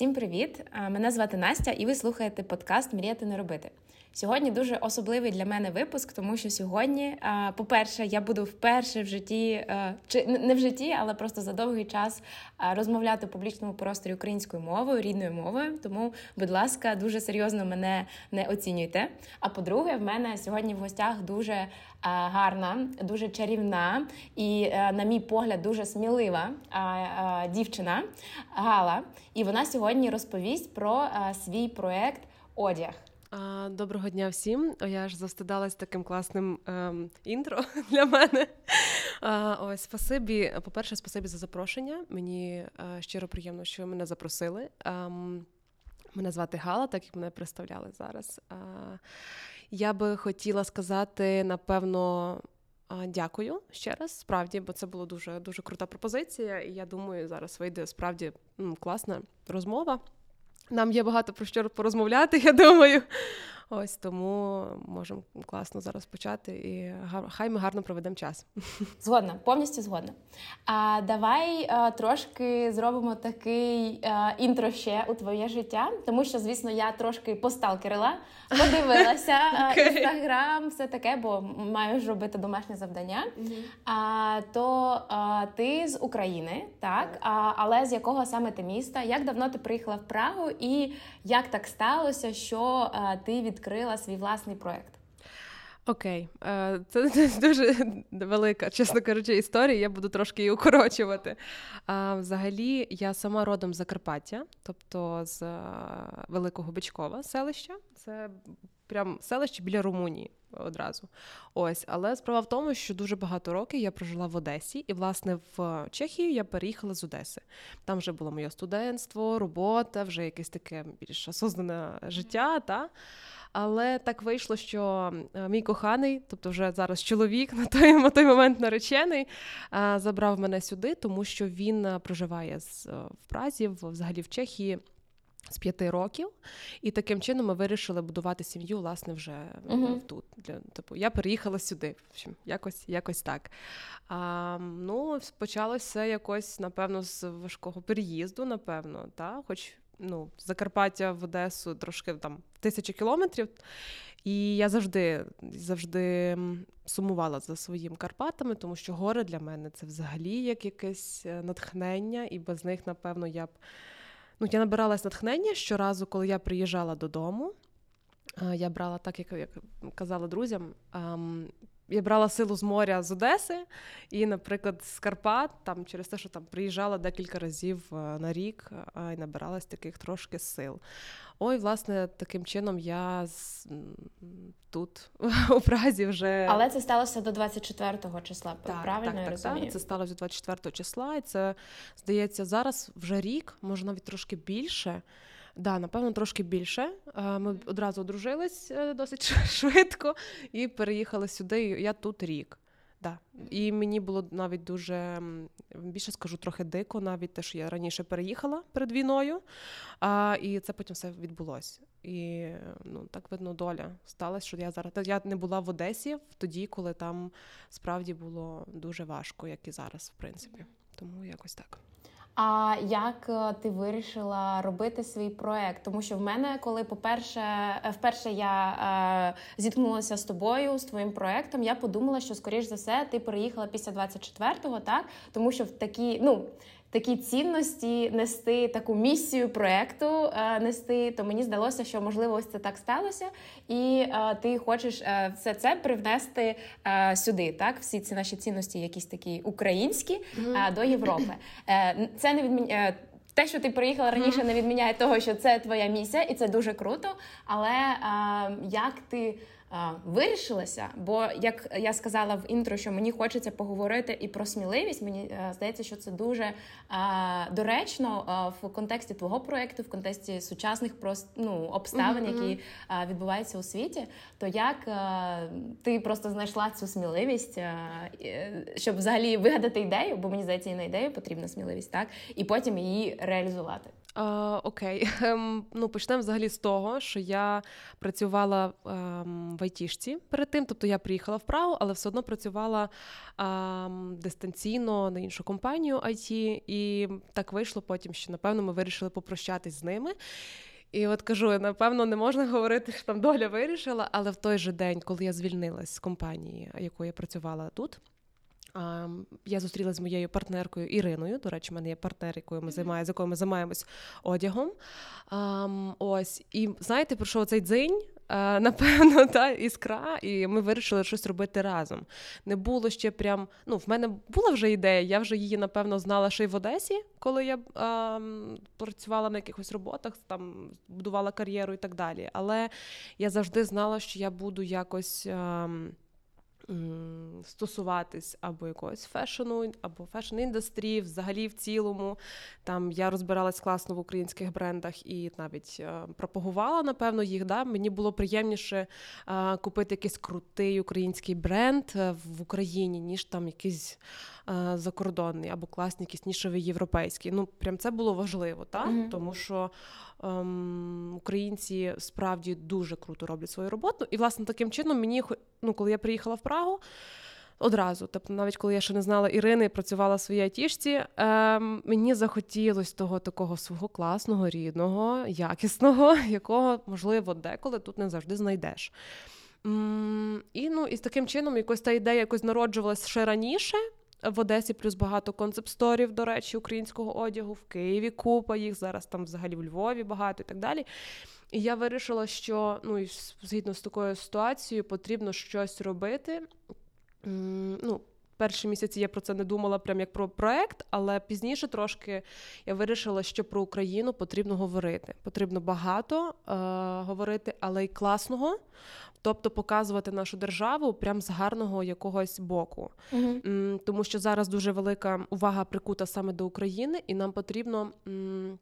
Всім привіт! Мене звати Настя, і ви слухаєте подкаст Мріяти не робити. Сьогодні дуже особливий для мене випуск, тому що сьогодні, по-перше, я буду вперше в житті, чи не в житті, але просто за довгий час розмовляти в публічному просторі українською мовою, рідною мовою. Тому, будь ласка, дуже серйозно мене не оцінюйте. А по-друге, в мене сьогодні в гостях дуже гарна, дуже чарівна і, е, на мій погляд, дуже смілива дівчина Гала. І вона сьогодні розповість про свій проект одяг. Доброго дня всім. Я ж завстидалась таким класним ем, інтро для мене. А, Ось, спасибі. По-перше, спасибі за запрошення. Мені е, щиро приємно, що мене запросили. Ем, мене звати Гала, так як мене представляли зараз. Я би хотіла сказати, напевно. Дякую ще раз, справді, бо це була дуже дуже крута пропозиція. І я думаю, зараз вийде справді класна розмова. Нам є багато про що порозмовляти, я думаю. Ось тому можемо класно зараз почати, і хай ми гарно проведемо час. Згодна, повністю згодна. А давай а, е, трошки зробимо такий а, е, інтро ще у твоє життя, тому що, звісно, я трошки посталкерила, подивилася інстаграм, все таке, бо маю ж робити домашнє завдання. А, То а, ти з України, так? А, але з якого саме ти міста? Як давно ти приїхала в Прагу, і як так сталося, що а, ти від відкрила свій власний проект. Окей, е, це дуже велика, чесно кажучи, історія. Я буду трошки її укорочувати. Взагалі, я сама родом з Закарпаття, тобто з е, Великого Бичкова селища. Це прям селище біля Румунії одразу. Ось, але справа в тому, що дуже багато років я прожила в Одесі, і, власне, в Чехію я переїхала з Одеси. Там вже було моє студентство, робота, вже якесь таке більш осознане життя. Та? Але так вийшло, що е, мій коханий, тобто вже зараз чоловік, на той на той момент наречений, е, забрав мене сюди, тому що він е, проживає в Празі, взагалі в Чехії. З п'яти років, і таким чином ми вирішили будувати сім'ю, власне, вже uh-huh. тут. Для типу, я переїхала сюди. В общем, якось якось так. А, Ну, почалося якось, напевно, з важкого переїзду, напевно, та? хоч ну, Закарпаття в Одесу трошки там тисячі кілометрів. І я завжди завжди сумувала за своїм Карпатами, тому що гори для мене це взагалі як якесь е, натхнення, і без них, напевно, я б. Ну, я набиралась натхнення щоразу, коли я приїжджала додому. Е, я брала, так як як казала друзям, ем, я брала силу з моря з Одеси, і, наприклад, з Карпат, там через те, що там приїжджала декілька разів е, на рік і набиралась таких трошки сил. Ой, власне, таким чином я з... тут у Празі вже. Але це сталося до 24-го числа. Так, правильно так, я розумію? Так, Це сталося до 24-го числа, і це здається зараз вже рік, може навіть трошки більше. Да, напевно, трошки більше. Е, ми одразу одружились е, досить швидко і переїхали сюди. Я тут рік. Да. І мені було навіть дуже більше скажу трохи дико, навіть те, що я раніше переїхала перед війною, а, і це потім все відбулося. І ну так видно, доля сталася, що я зараз я не була в Одесі тоді, коли там справді було дуже важко, як і зараз, в принципі. Тому якось так. А як е, ти вирішила робити свій проект? Тому що в мене, коли по-перше, е, вперше я е, зіткнулася з тобою з твоїм проектом, я подумала, що скоріш за все ти переїхала після 24-го, так тому що в такі, ну такі цінності нести таку місію проекту е, нести, то мені здалося, що можливо ось це так сталося, і е, ти хочеш е, все це привнести сюди. Так, всі ці наші цінності, якісь такі українські, до Європи. Це не відміняє. Те, що ти приїхала раніше, не відміняє того, що це твоя місія, і це дуже круто. Але а, як ти вирішилася. Бо, як я сказала в інтро, що мені хочеться поговорити і про сміливість. Мені е, здається, що це дуже доречно в контексті твого проєкту, в контексті сучасних ну, обставин, mm-hmm. які відбуваються у світі. То як е, ти просто знайшла цю сміливість, е, щоб взагалі вигадати ідею, бо мені здається, і на ідею потрібна сміливість, так і потім її реалізувати. А, Окей, ем, ну почнемо взагалі з того, що я працювала ем, в айтішці перед тим. Тобто я приїхала в Прагу, але все одно працювала ем, дистанційно на іншу компанію IT, і так вийшло потім, що напевно ми вирішили попрощатись з ними. І от кажу, напевно, не можна говорити, що там доля вирішила, але в той же день, коли я звільнилась з компанії, якою я працювала тут. Я зустрілася з моєю партнеркою Іриною. До речі, в мене є партнер, якою ми займаємо, з якою ми займаємось одягом. Ось, і знаєте, про що цей дзинь? Напевно, та іскра, і ми вирішили щось робити разом. Не було ще прям. Ну, в мене була вже ідея. Я вже її напевно знала ще й в Одесі, коли я а, працювала на якихось роботах, там будувала кар'єру і так далі. Але я завжди знала, що я буду якось. А, стосуватись або якогось фешену, або фешн-індустрії, взагалі в цілому. Там я розбиралась класно в українських брендах і навіть е, пропагувала, напевно, їх. Да? Мені було приємніше е, купити якийсь крутий український бренд е, в Україні, ніж там якийсь закордонний або класний, якийсь нішевий європейський. Ну, прям це було важливо, так? Mm-hmm. тому що ем, українці справді дуже круто роблять свою роботу. І, власне, таким чином мені ну, коли я приїхала в Прагу. Одразу, тобто, навіть коли я ще не знала Ірини і працювала в своїй айтішці, ем, мені захотілося того такого свого класного, рідного, якісного, якого, можливо, деколи тут не завжди знайдеш. М- і ну, і з таким чином якось та ідея якось народжувалася ще раніше. В Одесі плюс багато концепт-сторів, до речі, українського одягу, в Києві купа їх, зараз там взагалі в Львові багато і так далі. І я вирішила, що ну, згідно з такою ситуацією потрібно щось робити. Ну, Перші місяці я про це не думала, прям як про проект, але пізніше трошки я вирішила, що про Україну потрібно говорити. Потрібно багато е, говорити, але й класного. Тобто показувати нашу державу прям з гарного якогось боку. uh Тому що зараз дуже велика увага прикута саме до України, і нам потрібно м-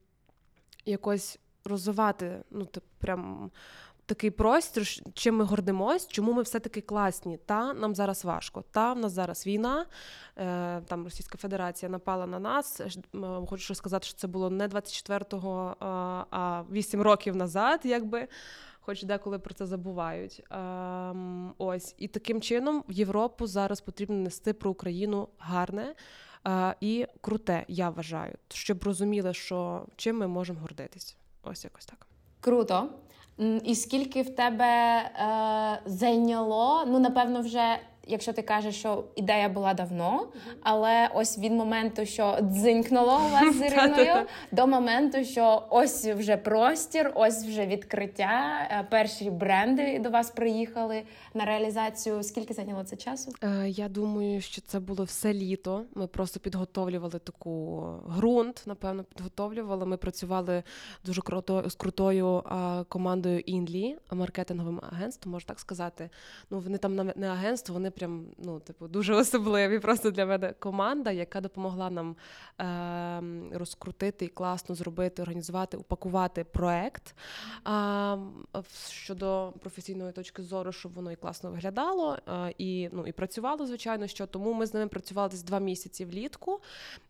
якось розвивати, ну, тип, прям такий простір, чим ми гордимось, чому ми все-таки класні. Та нам зараз важко. Та в нас зараз війна, е, там Російська Федерація напала на нас. Хочу сказати, що це було не 24-го, а 8 років назад, якби. Хоч деколи про це забувають. Ем, ось і таким чином в Європу зараз потрібно нести про Україну гарне е, і круте, я вважаю, щоб розуміли, що чим ми можемо гордитись. Ось якось так. Круто. І скільки в тебе е, зайняло? Ну, напевно, вже якщо ти кажеш, що ідея була давно, але ось від моменту, що дзинькнуло у вас з Іриною, до моменту, що ось вже простір, ось вже відкриття. Е, перші бренди до вас приїхали на реалізацію. Скільки зайняло це часу? Е, я думаю, що це було все літо. Ми просто підготовлювали таку ґрунт. Напевно, підготовлювали. Ми працювали дуже круто з крутою командою Інлі, маркетинговим агентством, можна так сказати. Ну вони там не агентство, вони прям ну, типу, дуже особливі. Просто для мене команда, яка допомогла нам е, розкрутити і класно зробити, організувати, упакувати проект е, щодо професійної точки зору, щоб воно і класно виглядало, е, і ну, і працювало, звичайно, що тому ми з ними працювали десь два місяці влітку.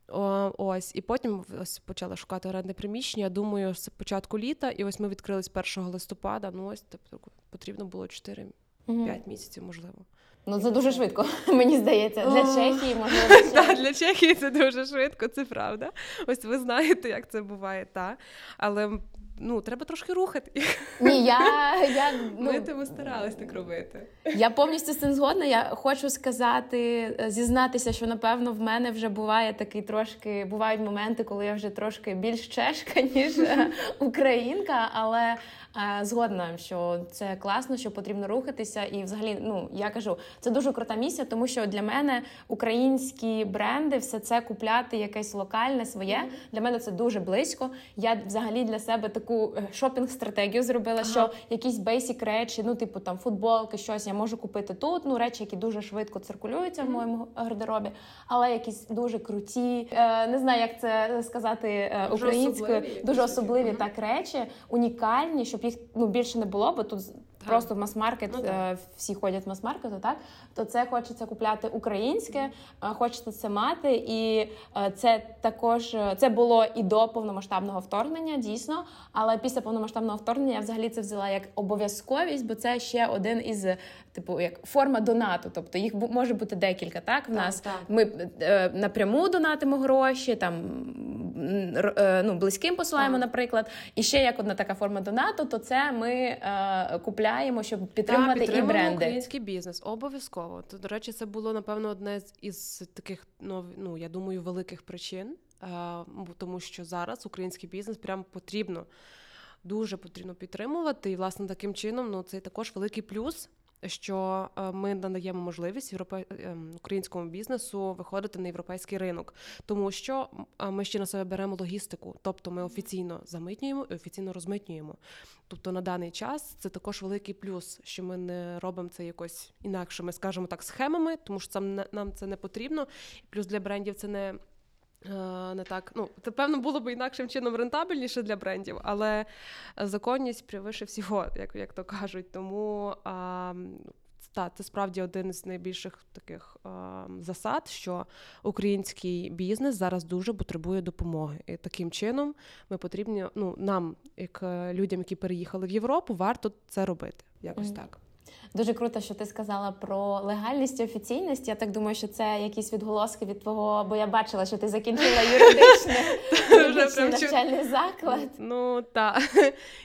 О, ось, і потім ось почали шукати оренди приміщення. Думаю, з початку літа, і ось ми відкрились 1 листопада. Ну ось тобто потрібно було 4-5 угу. місяців, можливо. Ну це дуже швидко, мені здається. Для Чехії можливо. Так, для Чехії це дуже швидко, це правда. Ось ви знаєте, як це буває, так. Але ну, треба трошки рухати їх. Ні, я, я ну, Ми тому старались так робити. Я повністю з цим згодна. Я хочу сказати, зізнатися, що напевно в мене вже буває такий трошки. Бувають моменти, коли я вже трошки більш чешка, ніж е, українка, але Згодна, що це класно, що потрібно рухатися, і взагалі, ну я кажу, це дуже крута місія, тому що для мене українські бренди, все це купляти якесь локальне своє. Для мене це дуже близько. Я взагалі для себе таку е, шопінг-стратегію зробила, ага. що якісь бейсік речі, ну типу там футболки, щось я можу купити тут. Ну речі, які дуже швидко циркулюються в моєму гардеробі, але якісь дуже круті, е, не знаю, як це сказати е, українською, дуже особливі, дуже особливі так речі, унікальні, щоб їх ну більше не було, бо тут просто в мас-маркет, ну, е, всі ходять в мас-маркету, так то це хочеться купляти українське, хочеться це мати, і це також це було і до повномасштабного вторгнення, дійсно. Але після повномасштабного вторгнення я взагалі це взяла як обов'язковість, бо це ще один із типу як форма донату. Тобто їх може бути декілька. Так в нас так. ми е, напряму донатимо гроші, там е, ну близьким посилаємо, так. наприклад. І ще як одна така форма донату, то це ми е, купляємо, щоб підтримувати так, і бренди. український бізнес. Обов'язково. То до речі, це було напевно одне із таких ну я думаю, великих причин, тому що зараз український бізнес прям потрібно. Дуже потрібно підтримувати, і власне таким чином ну це також великий плюс що е, ми надаємо можливість європе... Ем, українському бізнесу виходити на європейський ринок, тому що ми ще на себе беремо логістику, тобто ми офіційно замитнюємо і офіційно розмитнюємо. Тобто на даний час це також великий плюс, що ми не робимо це якось інакше. Ми скажемо так схемами, тому що нам це не потрібно. Плюс для брендів це не. Е, не так, ну це певно було б інакшим чином рентабельніше для брендів, але законність превише всього, як як то кажуть. Тому а, та, це справді один з найбільших таких а, засад, що український бізнес зараз дуже потребує допомоги. І таким чином ми потрібні, ну нам, як людям, які переїхали в Європу, варто це робити. Якось mm-hmm. так. Дуже круто, що ти сказала про легальність і офіційність. Я так думаю, що це якісь відголоски від твого, бо я бачила, що ти закінчила юридичний навчальний заклад. Ну так,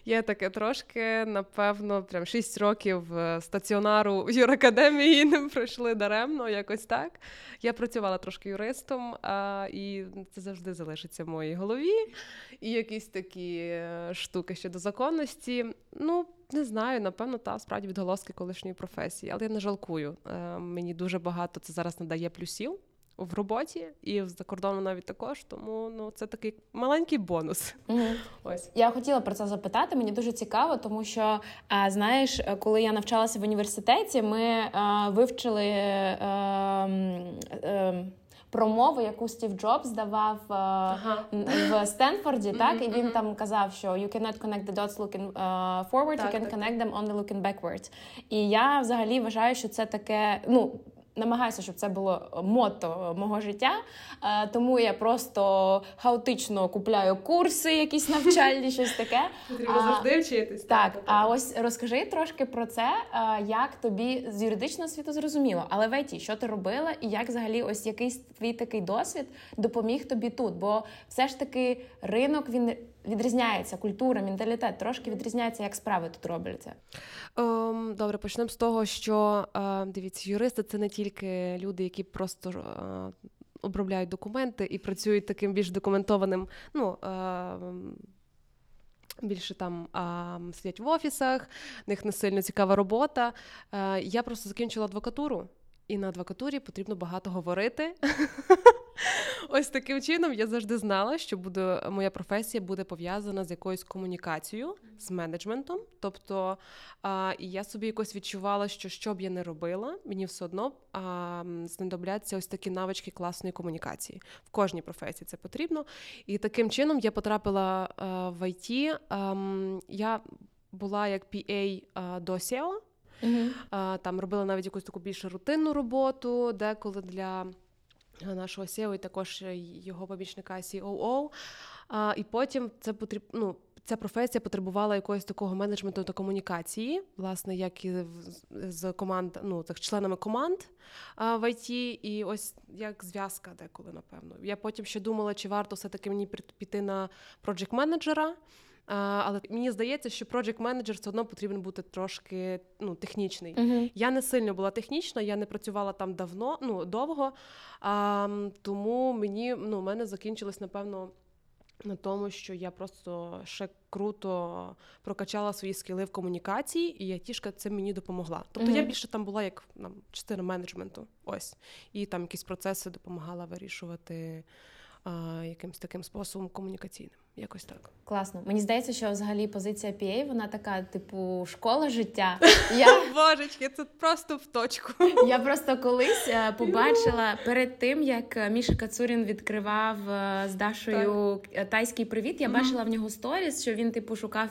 є таке трошки. Напевно, прям 6 років е, стаціонару в юракадемії не пройшли даремно, якось так. Я працювала трошки юристом, і це завжди залишиться в моїй голові. І якісь такі е, штуки щодо законності. Ну. Не знаю, напевно, та справді відголоски колишньої професії, але я не жалкую. Е, Мені дуже багато це зараз надає плюсів в роботі і за кордоном навіть також. Тому ну це такий маленький бонус. Угу. Ось я хотіла про це запитати. Мені дуже цікаво, тому що а, знаєш, коли я навчалася в університеті, ми а, вивчили. Промову, яку Стів Джобс давав е, ага. в Стенфорді, mm-hmm, так і він mm-hmm. там казав, що you cannot connect the dots looking uh, forward, так, you can так, connect them only looking backwards. І я взагалі вважаю, що це таке. ну, намагаюся, щоб це було мото мого життя. Е, тому я просто хаотично купляю курси, якісь навчальні, щось таке. Потрібно завжди вчитись. Так, а ось розкажи трошки про це, е, як тобі з юридичного світу зрозуміло, але в ІТ, що ти робила, і як взагалі ось якийсь твій такий досвід допоміг тобі тут? Бо все ж таки ринок він відрізняється культура, менталітет трошки відрізняється, як справи тут робляться. Um, добре, почнемо з того, що uh, дивіться, юристи це не тільки люди, які просто. Uh, Обробляють документи і працюють таким більш документованим. ну, Більше там а, сидять в офісах, в них не сильно цікава робота. А, я просто закінчила адвокатуру, і на адвокатурі потрібно багато говорити. Ось таким чином я завжди знала, що буде моя професія буде пов'язана з якоюсь комунікацією, з менеджментом. Тобто а, і я собі якось відчувала, що що б я не робила, мені все одно а, знадобляться ось такі навички класної комунікації. В кожній професії це потрібно. І таким чином я потрапила а, в IT. Я була як PA до SEO. Uh-huh. Там робила навіть якусь таку більш рутинну роботу, деколи для нашого SEO і також його помічника COO. І потім це потрібно. Ну, Ця професія потребувала якогось такого менеджменту та комунікації, власне, як і з команд, ну так членами команд а, в ІТ, і ось як зв'язка деколи, напевно. Я потім ще думала, чи варто все-таки мені піти на проджект менеджера але мені здається, що project менеджер все одно потрібен бути трошки ну, технічний. Uh-huh. Я не сильно була технічна, я не працювала там давно, ну довго. А, Тому мені ну, мене закінчилось, напевно. На тому, що я просто ще круто прокачала свої скіли в комунікації, і я тішка це мені допомогла. Тобто mm-hmm. я більше там була як нам частина менеджменту, ось і там якісь процеси допомагала вирішувати а, якимось таким способом комунікаційним. Якось так. Класно. Мені здається, що взагалі позиція PA, вона така, типу, школа життя. Я Божечки, це просто в точку. Я просто колись е, побачила перед тим, як е, Міша Кацурін відкривав е, з Дашою так. тайський привіт. Я бачила в нього сторіс, що він типу шукав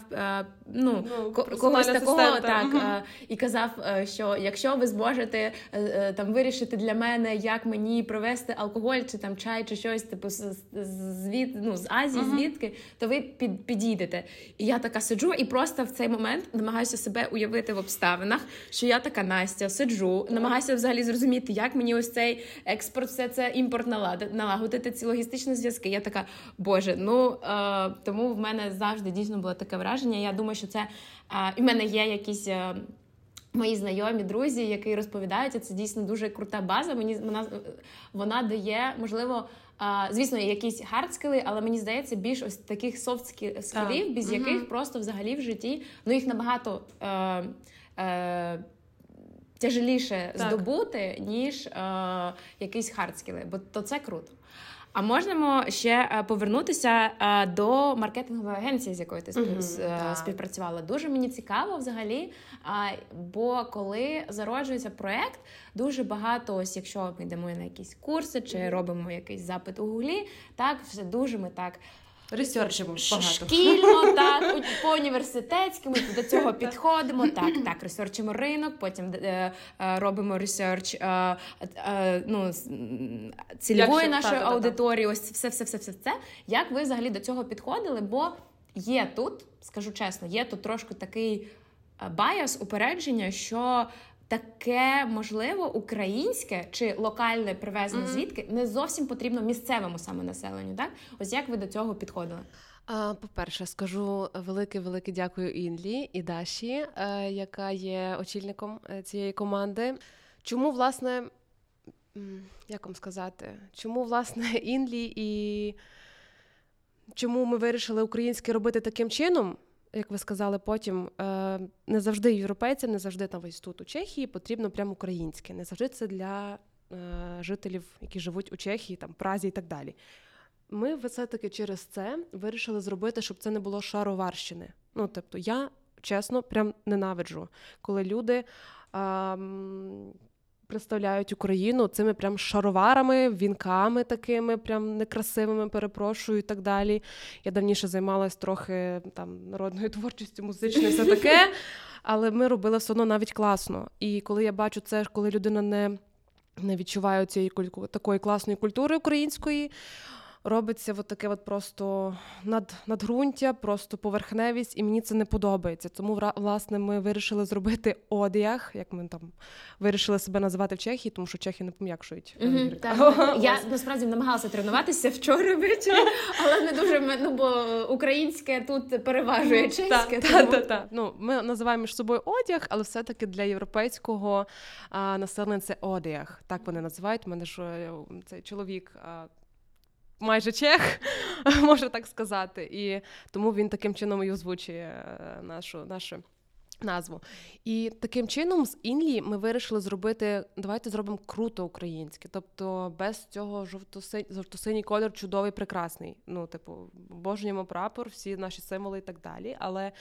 ну, ну когось такого так і казав, що якщо ви зможете там вирішити для мене, як мені провести алкоголь, чи там чай, чи щось, типу звід, ну, з Азії, uh то ви під, підійдете. І я така сиджу, і просто в цей момент намагаюся себе уявити в обставинах, що я така Настя, сиджу, намагаюся взагалі зрозуміти, як мені ось цей експорт, все це імпорт налагодити ці логістичні зв'язки. Я така, боже, ну е, тому в мене завжди дійсно було таке враження. Я думаю, що це е, і в мене є якісь. Е, Мої знайомі друзі, які розповідають, це дійсно дуже крута база. Мені вона вона дає, можливо, звісно, якісь хардскили, але мені здається, більш ось таких софт скілів, без яких угу. просто взагалі в житті ну їх набагато е, е, тяжеліше так. здобути, ніж е, якісь хардскіли, бо то це круто. А можемо ще е, повернутися е, до маркетингової агенції, з якою ти mm-hmm, співпрацювала. Дуже мені цікаво взагалі. Бо коли зароджується проект, дуже багато, ось якщо ми йдемо на якісь курси чи робимо якийсь запит у гуглі, так все дуже ми так. Ресерчимо багато. Шкільно, так, по університетському до цього підходимо. Так, так, ресерчимо ринок, потім е, е, робимо research е, е, ну, цільової нашої та, аудиторії. Ось все, все, все, все це. Як ви взагалі до цього підходили? Бо є тут, скажу чесно, є тут трошки такий баяс, упередження, що таке можливо українське чи локальне привезене mm-hmm. звідки не зовсім потрібно місцевому саме населенню. Так, ось як ви до цього підходили? По-перше, скажу велике велике дякую Інлі і Даші, е, яка є очільником е, цієї команди. Чому, власне, як вам сказати, чому власне Інлі і чому ми вирішили українське робити таким чином? Як ви сказали, потім е, не завжди європейцям, не завжди там ось тут у Чехії потрібно прямо українське. Не завжди це для е, жителів, які живуть у Чехії, там Празі і так далі. Ми все-таки через це вирішили зробити, щоб це не було шароварщини. Ну, тобто, я чесно, прям ненавиджу, коли люди. А, представляють Україну цими прям шароварами, вінками такими, прям некрасивими, перепрошую і так далі. Я давніше займалась трохи там народною творчістю, музичною, все таке. Але ми робили все одно навіть класно. І коли я бачу це, коли людина не не відчуває цієї такої класної культури української, робиться от таке от просто над, надґрунтя, просто поверхневість, і мені це не подобається. Тому власне ми вирішили зробити одяг, як ми там вирішили себе називати в Чехії, тому що Чехи не пом'якшують. Mm-hmm, так. Я насправді намагалася тренуватися вчора ввечері, але не дуже ну, бо українське тут переважує чеське. Так, так, так. Ну, Ми називаємо між собою одяг, але все-таки для європейського а, населення це одяг. Так вони називають. У мене ж е, цей чоловік. А, майже чех, можна так сказати. І тому він таким чином і озвучує е, нашу нашу назву. І таким чином з Інлі ми вирішили зробити. Давайте зробимо круто українське, тобто без цього жовто-синій колір чудовий, прекрасний. Ну, типу, обожнюємо прапор, всі наші символи і так далі. Але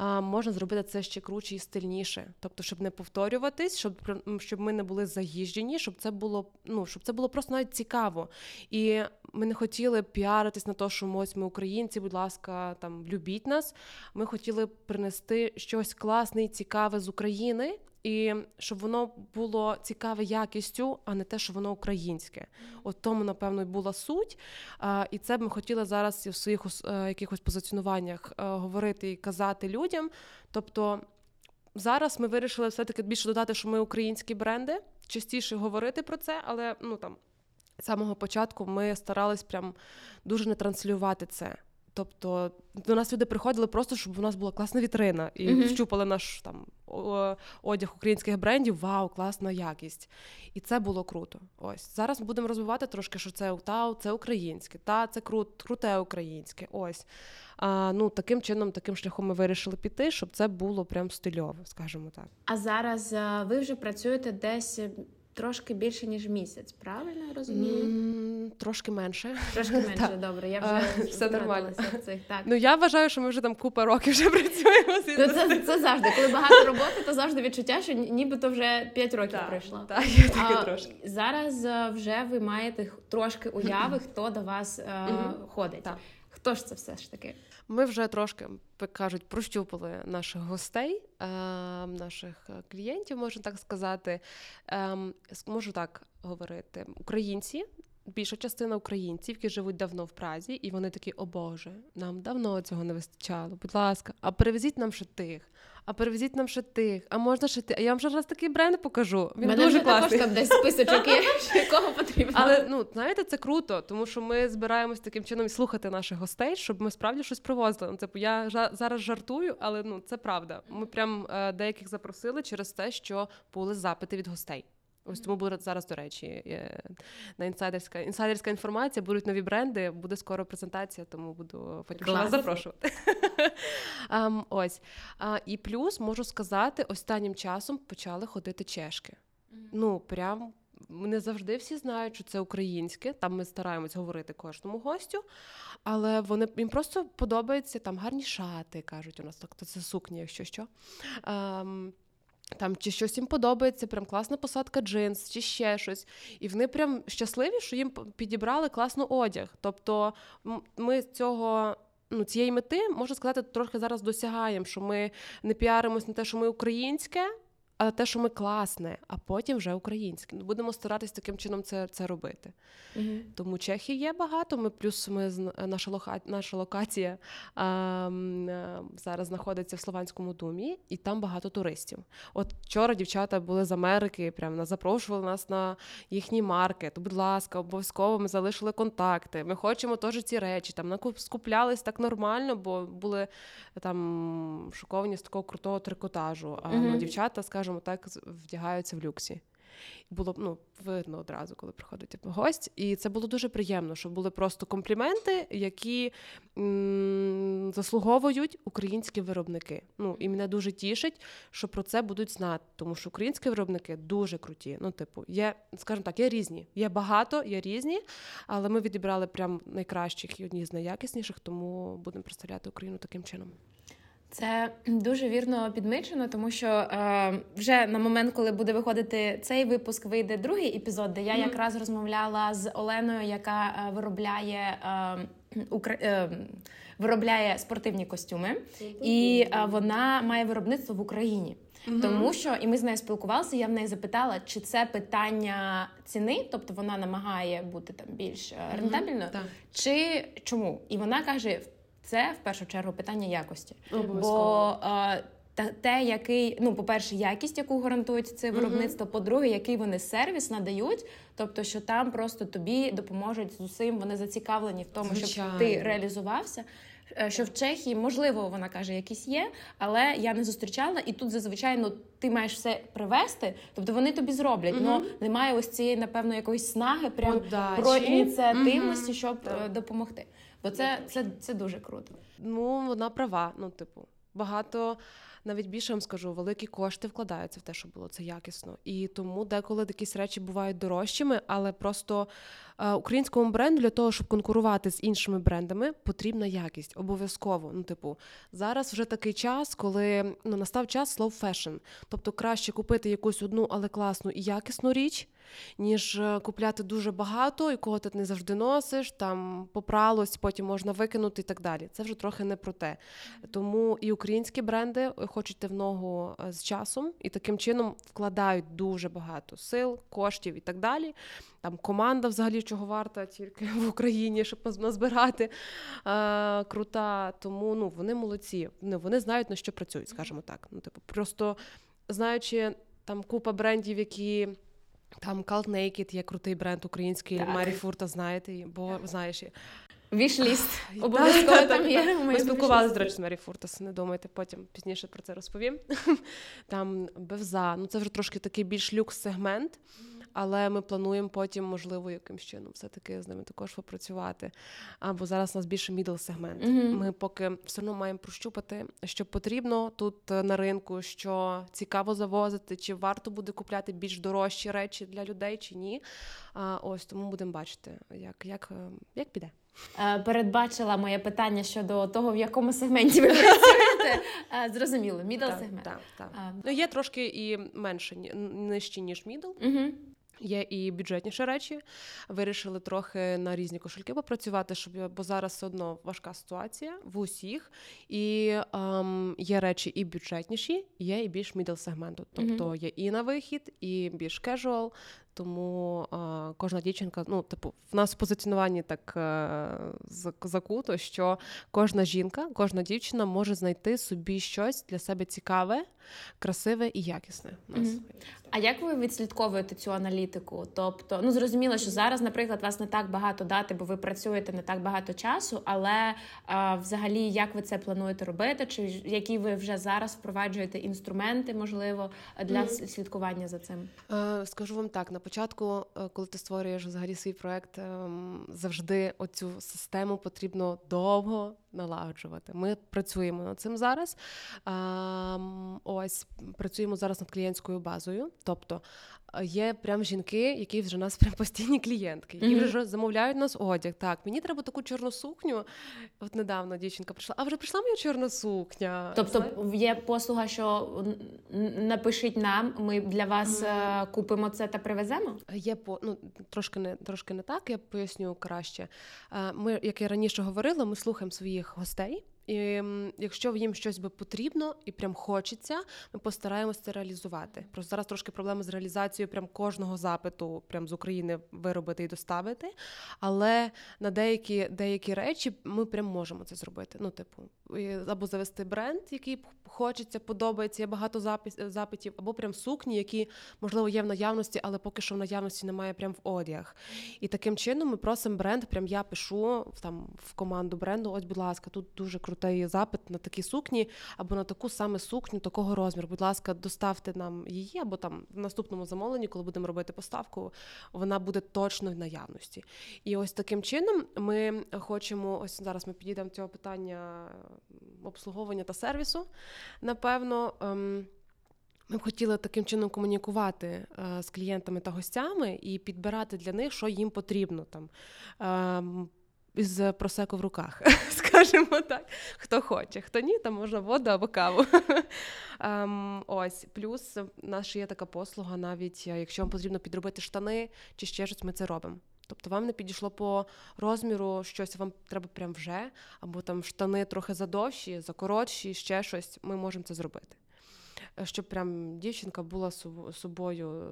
можна зробити це ще круче і стильніше. Тобто, щоб не повторюватись, щоб щоб ми не були заїжджені, щоб це було ну, щоб це було просто навіть цікаво. І ми не хотіли піаритись на те, що ось ми українці, будь ласка, там любіть нас. Ми хотіли принести щось класне і цікаве з України і щоб воно було цікаве якістю, а не те, що воно українське. От тому, напевно, і була суть. І це б ми хотіли зараз в своїх е, якихось позиціонуваннях е, говорити і казати людям. Тобто зараз ми вирішили все-таки більше додати, що ми українські бренди, частіше говорити про це, але ну там з самого початку ми старались прям дуже не транслювати це. Тобто до нас люди приходили просто, щоб у нас була класна вітрина, і mm-hmm. вщупали наш там одяг українських брендів. Вау, класна якість! І це було круто. Ось зараз ми будемо розвивати трошки, що це та, це українське, та це крут, круте українське. Ось а, ну таким чином, таким шляхом ми вирішили піти, щоб це було прям стильово, скажімо так. А зараз ви вже працюєте десь трошки більше ніж місяць, правильно я розумію? Mm, трошки менше. Трошки менше, добре. Я вже все нормально. цих. Так. Ну я вважаю, що ми вже там купа років вже працюємо. Це, це, це завжди. Коли багато роботи, то завжди відчуття, що нібито вже 5 років так, пройшло. Так, є таке а, трошки. Зараз е, вже ви маєте трошки уяви, хто до вас е, ходить. Так. Хто ж це все ж таки? Ми вже трошки як кажуть, прощупали наших гостей, е, наших клієнтів, можна так сказати. Е, можу так говорити, українці. Більша частина українців, які живуть давно в Празі, і вони такі, о Боже, нам давно цього не вистачало. Будь ласка, а привезіть нам ще тих а перевезіть нам ще тих, а можна ще ти. А я вам ще раз такий бренд покажу. Він Мене дуже класний. також там десь списочок є, якого потрібно. Але ну знаєте, це круто, тому що ми збираємось таким чином слухати наших гостей, щоб ми справді щось привозили. Ну, типу, я жа- зараз жартую, але ну це правда. Ми прям е- деяких запросили через те, що були запити від гостей. Ось тому буде зараз, до речі, на інсайдерська інсайдерська інформація, будуть нові бренди, буде скоро презентація, тому буду потім вас запрошувати. um, ось. Uh, і плюс можу сказати, останнім часом почали ходити чешки. Mm-hmm. Ну, прям. Не завжди всі знають, що це українське. Там ми стараємось говорити кожному гостю, але вони їм просто подобається там гарні шати, кажуть у нас так, то це сукні, якщо що. Um, там чи щось їм подобається, прям класна посадка джинс, чи ще щось. І вони прям щасливі, що їм підібрали класну одяг. Тобто ми цього. Ну, цієї мети можна сказати, трохи зараз досягаємо, що ми не піаримось на те, що ми українське, але те, що ми класне, а потім вже українське. Ну, Будемо старатись таким чином це це робити. Угу. Тому Чехії є багато. Ми плюс ми наша лока, наша локація а, а, зараз знаходиться в Слованському думі, і там багато туристів. От вчора дівчата були з Америки, прямо нас запрошували нас на їхній маркет. Будь ласка, обов'язково ми залишили контакти. Ми хочемо теж ці речі. Там скуплялись так нормально, бо були там шоковані з такого крутого трикотажу. А угу. ну, дівчата, скажімо, скажімо так, вдягаються в люксі. Було ну, видно одразу, коли приходить гость. І це було дуже приємно, що були просто компліменти, які м- заслуговують українські виробники. Ну, І мене дуже тішить, що про це будуть знати, тому що українські виробники дуже круті. Ну, типу, є, скажімо так, є різні. Є багато, є різні, але ми відібрали прям найкращих і одні з найякісніших, тому будемо представляти Україну таким чином. Це дуже вірно підмічено, тому що е, вже на момент, коли буде виходити цей випуск, вийде другий епізод, де я mm-hmm. якраз розмовляла з Оленою, яка е, виробляє е, укра... Е, виробляє спортивні костюми, mm-hmm. і е, вона має виробництво в Україні. Mm-hmm. Тому що і ми з нею спілкувалися. Я в неї запитала, чи це питання ціни, тобто вона намагає бути там більш е, рентабельною, чи чому? І вона каже: це в першу чергу питання якості. Бо е, та те, який ну, по-перше, якість, яку гарантують це виробництво. Uh-huh. По-друге, який вони сервіс надають, тобто, що там просто тобі допоможуть з усім, вони зацікавлені в тому, Звичайно. щоб ти реалізувався. Е, що в Чехії можливо вона каже, якісь є, але я не зустрічала, і тут зазвичай ну, ти маєш все привезти, тобто вони тобі зроблять. але mm немає ось цієї, напевно, якоїсь снаги, прям Удачі. про ініціативності, mm щоб mm допомогти. Бо це, це, це дуже круто. Ну вона права. Ну, типу, багато. Навіть більше вам скажу, великі кошти вкладаються в те, щоб було це якісно. І тому деколи якісь речі бувають дорожчими, але просто е, українському бренду для того, щоб конкурувати з іншими брендами, потрібна якість обов'язково. Ну, типу, зараз вже такий час, коли ну настав час slow fashion. Тобто краще купити якусь одну, але класну і якісну річ ніж е, купляти дуже багато, якого ти не завжди носиш, там попралось, потім можна викинути і так далі. Це вже трохи не про те. Тому і українські бренди хочуть йти в ногу е, з часом і таким чином вкладають дуже багато сил, коштів і так далі. Там команда взагалі чого варта тільки в Україні, щоб назбирати е, крута. Тому ну вони молодці. Ну, вони знають на що працюють, скажімо так. Ну, типу, просто знаючи там купа брендів, які. Там Cult Naked є крутий бренд український. Марі Фурта, знаєте, бо знаєш. Вішліст. Обов'язково там є. Ми спілкувалися, до речі, з Мері Фуртас, не думайте, потім пізніше про це розповім. Там Бевза, ну це вже трошки такий більш люкс-сегмент. Але ми плануємо потім, можливо, якимсь чином все-таки з ними також попрацювати. Або зараз у нас більше middle сегмент. Мгм. Ми поки все одно маємо прощупати, що потрібно тут е, на ринку, що цікаво завозити, чи варто буде купляти більш дорожчі речі для людей, чи ні. А, ось тому будемо бачити, як, як, е, як піде. Е, Передбачила моє питання щодо того, в якому сегменті ви працюєте. Е, Зрозуміло, middle сегмент. так, так. Ну, є трошки і менше, нижчі, ніж middle. Угу. Є і бюджетніші речі. Вирішили трохи на різні кошельки попрацювати, щоб бо зараз все одно важка ситуація в усіх. І ем, є речі і бюджетніші, є і більш middle сегменту. Тобто є і на вихід, і більш casual. Тому е, кожна дівчинка, ну типу, в нас в позиціонуванні так е, закуто, що кожна жінка, кожна дівчина може знайти собі щось для себе цікаве, красиве і якісне. Нас Мгм. А як ви відслідковуєте цю аналітику? Тобто, ну зрозуміло, що зараз, наприклад, вас не так багато дати, бо ви працюєте не так багато часу, але а, взагалі, як ви це плануєте робити? Чи які ви вже зараз впроваджуєте інструменти, можливо, для с- слідкування за цим? Е, Скажу вам так: на початку, е, коли ти створюєш взагалі свій проект, ем, завжди оцю систему потрібно довго налагоджувати. Ми працюємо над цим зараз. Ем, Ось працюємо зараз над клієнтською базою. Тобто є прям жінки, які вже у нас прям постійні клієнтки, які Мгм. вже замовляють нас одяг. Так, мені треба таку чорну сукню. От недавно дівчинка прийшла, а вже прийшла моя чорна сукня. Тобто Знаєте? є послуга, що напишіть нам, ми для вас е, купимо це та привеземо. Є по ну трошки не трошки не так. Я поясню краще. Е, Ми, як я раніше говорила, ми слухаємо своїх гостей. І якщо їм щось би потрібно і прям хочеться, ми постараємося це реалізувати. Просто зараз трошки проблеми з реалізацією прям кожного запиту, прям з України виробити і доставити. Але на деякі деякі речі ми прям можемо це зробити. Ну, типу, або завести бренд, який хочеться, подобається, є багато запис- запитів, або прям сукні, які можливо є в наявності, але поки що в наявності немає прям в одяг. І таким чином ми просимо бренд. Прям я пишу там в команду бренду. Ось, будь ласка, тут дуже крутий запит на такі сукні, або на таку саме сукню, такого розміру. Будь ласка, доставте нам її, або там в наступному замовленні, коли будемо робити поставку, вона буде точно в наявності. І ось таким чином ми хочемо. Ось зараз ми підійдемо до цього питання обслуговування та сервісу. Напевно. ем, ми б хотіли таким чином комунікувати е, з клієнтами та гостями і підбирати для них, що їм потрібно там. Із просеко в руках, скажімо так. Хто хоче, хто ні, там можна воду або каву. Ем, ось, плюс в нас ще є така послуга, навіть е, якщо вам потрібно підробити штани чи ще щось, ми це робимо. Тобто вам не підійшло по розміру щось, вам треба прям вже, або там штани трохи задовші, закоротші, ще щось, ми можемо це зробити. Е, Щоб прям дівчинка була собою,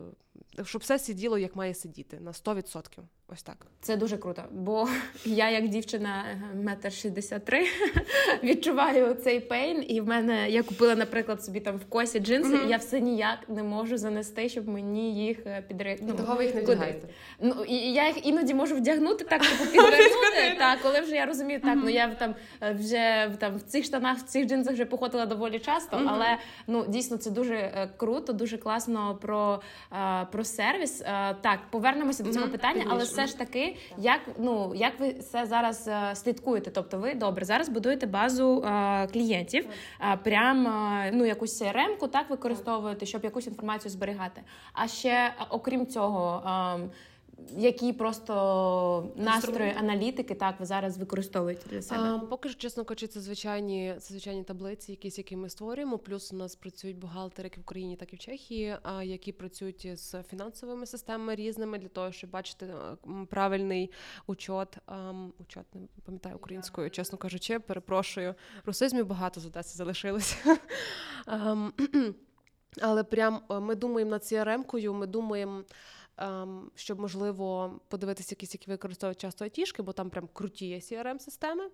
е, щоб все сиділо, як має сидіти, на 100%. Ось так. Це дуже круто, бо я, як дівчина е, метр шістдесят три, відчуваю цей пейн. І в мене я купила, наприклад, собі там в косі джинси, Мгм. і я все ніяк не можу занести, щоб мені їх підрити. Того ви їх не вдягаєте. Ну і я їх іноді можу вдягнути так, типу підвернути. так, коли вже я розумію, так ну я там е, вже там в цих штанах, в цих джинсах вже походила доволі часто, Мгм. але ну дійсно це дуже е, круто, дуже класно про, е, про сервіс. Е, Так, повернемося до цього питання, але. Все ж таки, як ну як ви це зараз е, слідкуєте? Тобто, ви добре зараз будуєте базу е, клієнтів, е, прям е, ну якусь CRM-ку так використовуєте, щоб якусь інформацію зберігати. А ще окрім цього. Які просто настрої аналітики так ви зараз використовуєте для себе? А, поки що, чесно кажучи, це звичайні, це звичайні таблиці, якісь, які ми створюємо. Плюс у нас працюють бухгалтери як в Україні, так і в Чехії, а, які працюють з фінансовими системами різними для того, щоб бачити правильний учот. Учот не пам'ятаю українською, чесно кажучи, перепрошую. Русизмів багато з Одеси залишилося. Але прям е, ми думаємо над CRM-кою, ми думаємо. Ем, Щоб можливо подивитися якісь, які використовують часто айтішки, бо там прям круті є CRM-системи.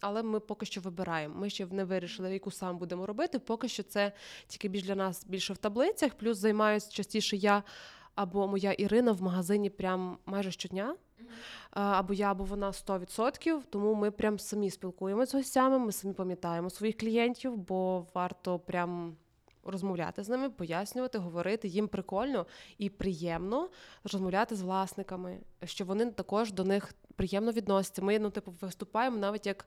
Але ми поки що вибираємо. Ми ще не вирішили, яку сам будемо робити. Поки що це тільки більш для нас більше в таблицях. Плюс займаюся частіше я або моя Ірина в магазині прям майже щодня. Або я, або вона 100%, тому ми прям самі спілкуємося з гостями, ми самі пам'ятаємо своїх клієнтів, бо варто прям розмовляти з ними, пояснювати, говорити. Їм прикольно і приємно розмовляти з власниками, що вони також до них приємно відносяться. Ми ну, типу, виступаємо навіть як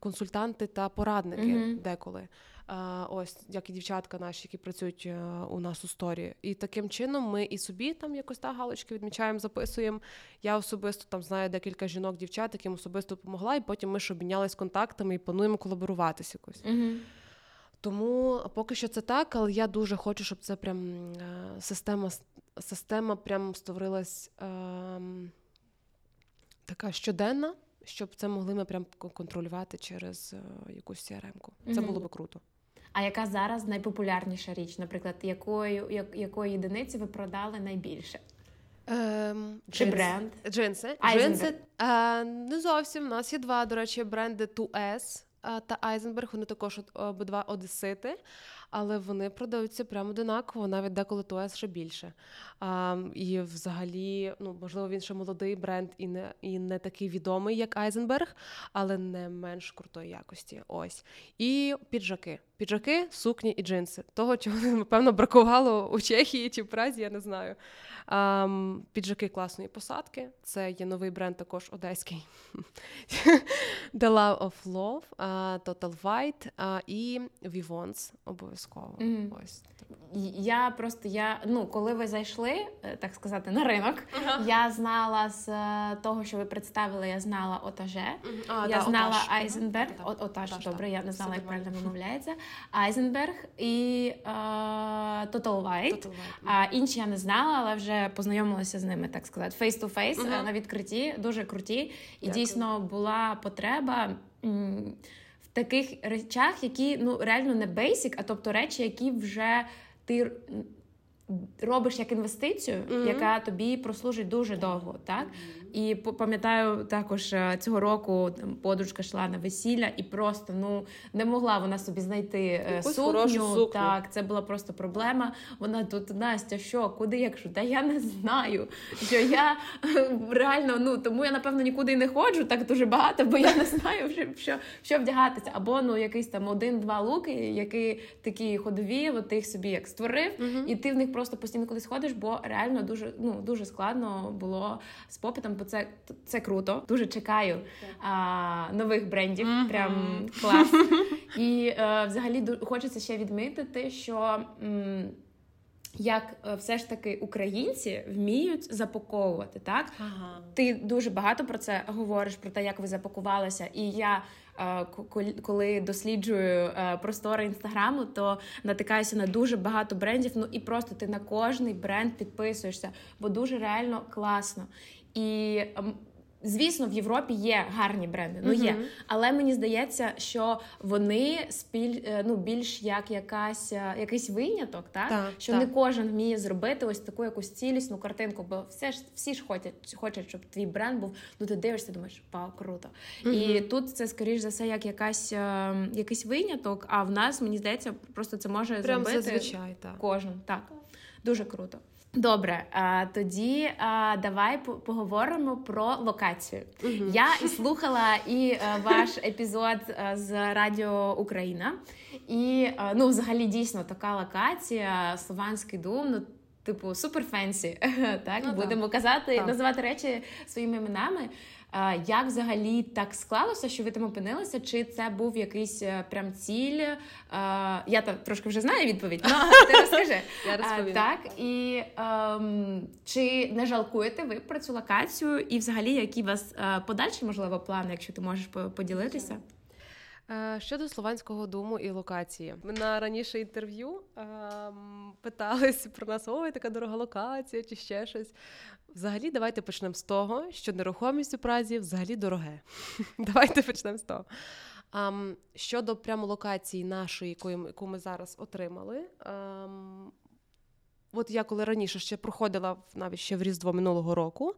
консультанти та порадники mm-hmm. деколи. А, Ось як і дівчатка наші, які працюють е, у нас у сторі. І таким чином ми і собі там якось та галочки відмічаємо, записуємо. Я особисто там знаю декілька жінок, дівчат, яким особисто допомогла, і потім ми ж обмінялись контактами і плануємо колаборуватися якось. Mm-hmm. Тому поки що це так, але я дуже хочу, щоб це прям е, система система прям створилась е, така щоденна, щоб це могли ми прям контролювати через е, якусь CRM-ку. Це mm-hmm. було би круто. А яка зараз найпопулярніша річ, наприклад, якою як, якої єдиниці ви продали найбільше? Ем, Чи джинс. бренд? Джинси. Джинси. Е, не зовсім. У нас є два, до речі, бренди 2S та Айзенберг, вони також обидва одесити, але вони продаються прямо одинаково, навіть деколи Туес ще більше. А, І взагалі, ну можливо, він ще молодий бренд і не і не такий відомий, як Айзенберг, але не менш крутої якості. Ось. І піджаки. Піджаки, сукні і джинси. Того, чого напевно бракувало у Чехії чи в Празі, я не знаю. Um, піджаки класної посадки. Це є новий бренд, також одеський. The Love of Love, Total White і Vivons обов'язково. Mm. Ось. Я просто я ну коли ви зайшли, е, так сказати, на ринок, uh-huh. я знала з е, того, що ви представили, я знала Отаже, uh-huh. я да, знала Айзенберг. Uh-huh. Отаж, добре, я не знала, як правильно вимовляється. Айзенберг і Total White. А інші я не знала, але вже познайомилася з ними, так сказати, face to face на відкритті. Дуже круті. І Дякую. дійсно була потреба. Таких речах, які ну реально не бейсік, а тобто речі, які вже ти робиш як інвестицію, mm-hmm. яка тобі прослужить дуже довго, так і пам'ятаю також е, цього року подружка йшла на весілля, і просто ну не могла вона собі знайти е, сукню. сукню. Так, це була просто проблема. Вона тут Настя, що куди я кажу? Та я не знаю. Що я реально ну тому я напевно нікуди не ходжу так дуже багато, бо я не знаю, що що вдягатися. Або ну якийсь там один-два луки, які такі ходові, от ти їх собі як створив, mm-hmm. і ти в них просто постійно кудись ходиш, бо реально дуже ну дуже складно було з попитом бо це це круто. Дуже чекаю а, нових брендів. Mm-hmm. Прям клас. І а, е, взагалі хочеться ще відмітити, що. М- як е, все ж таки українці вміють запаковувати, так ага. ти дуже багато про це говориш, про те, як ви запакувалися. І я коли досліджую простори інстаграму, то натикаюся на дуже багато брендів. Ну і просто ти на кожний бренд підписуєшся, бо дуже реально класно. І звісно, в Європі є гарні бренди. Ну є, uh-huh. але мені здається, що вони спіль е, ну більш як якась е, якийсь виняток, так, так що так. не кожен вміє зробити ось таку якусь цілісну картинку, бо все ж всі ж хочуть, хочуть, щоб твій бренд був. Ну ти дивишся, думаєш, вау, круто. Uh-huh. І тут це скоріш за все, як якась ем, якийсь виняток. А в нас мені здається, просто це може Прям зробити зазвичай, так. кожен. Так дуже круто. Добре, а, тоді а, давай поговоримо про локацію. Угу. Я і слухала і а, е, ваш епізод е, з Радіо Україна, і ну, взагалі дійсно така локація, Слованський дум. ну, Типу супер фенсі, так ну, будемо так. казати, так. називати речі своїми іменами. Як взагалі так склалося, що ви там опинилися? Чи це був якийсь е, прям ціль? Я там трошки вже знаю відповідь, але ти розкажи. Я розповім. Так і ем, чи не жалкуєте ви про цю локацію? І взагалі, які у вас е, подальші можливо плани, якщо ти можеш поділитися? Е, щодо Слованського дому і локації, на раніше інтерв'ю ем, питались про нас, ой, така дорога локація чи ще щось. Взагалі, давайте почнемо з того, що нерухомість у Празі взагалі дороге. Давайте почнемо з того. Um, щодо прямо локації нашої, яку, ми зараз отримали. Um, от я коли раніше ще проходила навіть ще в Різдво минулого року,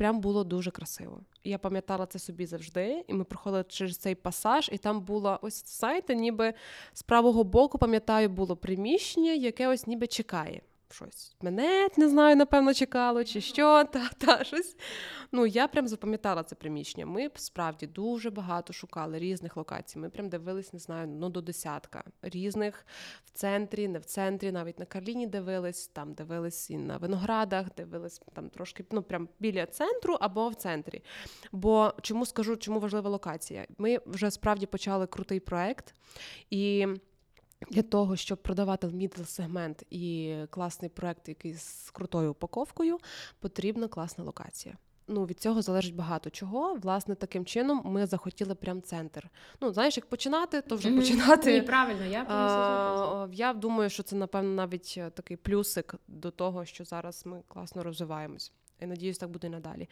прям було дуже красиво. Я пам'ятала це собі завжди, і ми проходили через цей пасаж, і там було ось знаєте, ніби з правого боку, пам'ятаю, було приміщення, яке ось ніби чекає. Щось мене не знаю, напевно, чекало, чи що, та, та щось. Ну, я прям запам'ятала це приміщення. Ми справді дуже багато шукали різних локацій. Ми прям дивились, не знаю, ну до десятка різних в центрі, не в центрі, навіть на Карліні дивились, там дивились і на виноградах, дивились там трошки ну, прям біля центру або в центрі. Бо чому скажу, чому важлива локація? Ми вже справді почали крутий проект і. Для того, щоб продавати в мідл сегмент і класний проект, який з крутою упаковкою, потрібна класна локація. Ну, від цього залежить багато чого. Власне, таким чином ми захотіли прям центр. Ну, знаєш, як починати, то вже mm-hmm. починати. Ні, правильно, я а, Я думаю, що це, напевно, навіть такий плюсик до того, що зараз ми класно розвиваємось. І надіюсь, так буде і надалі.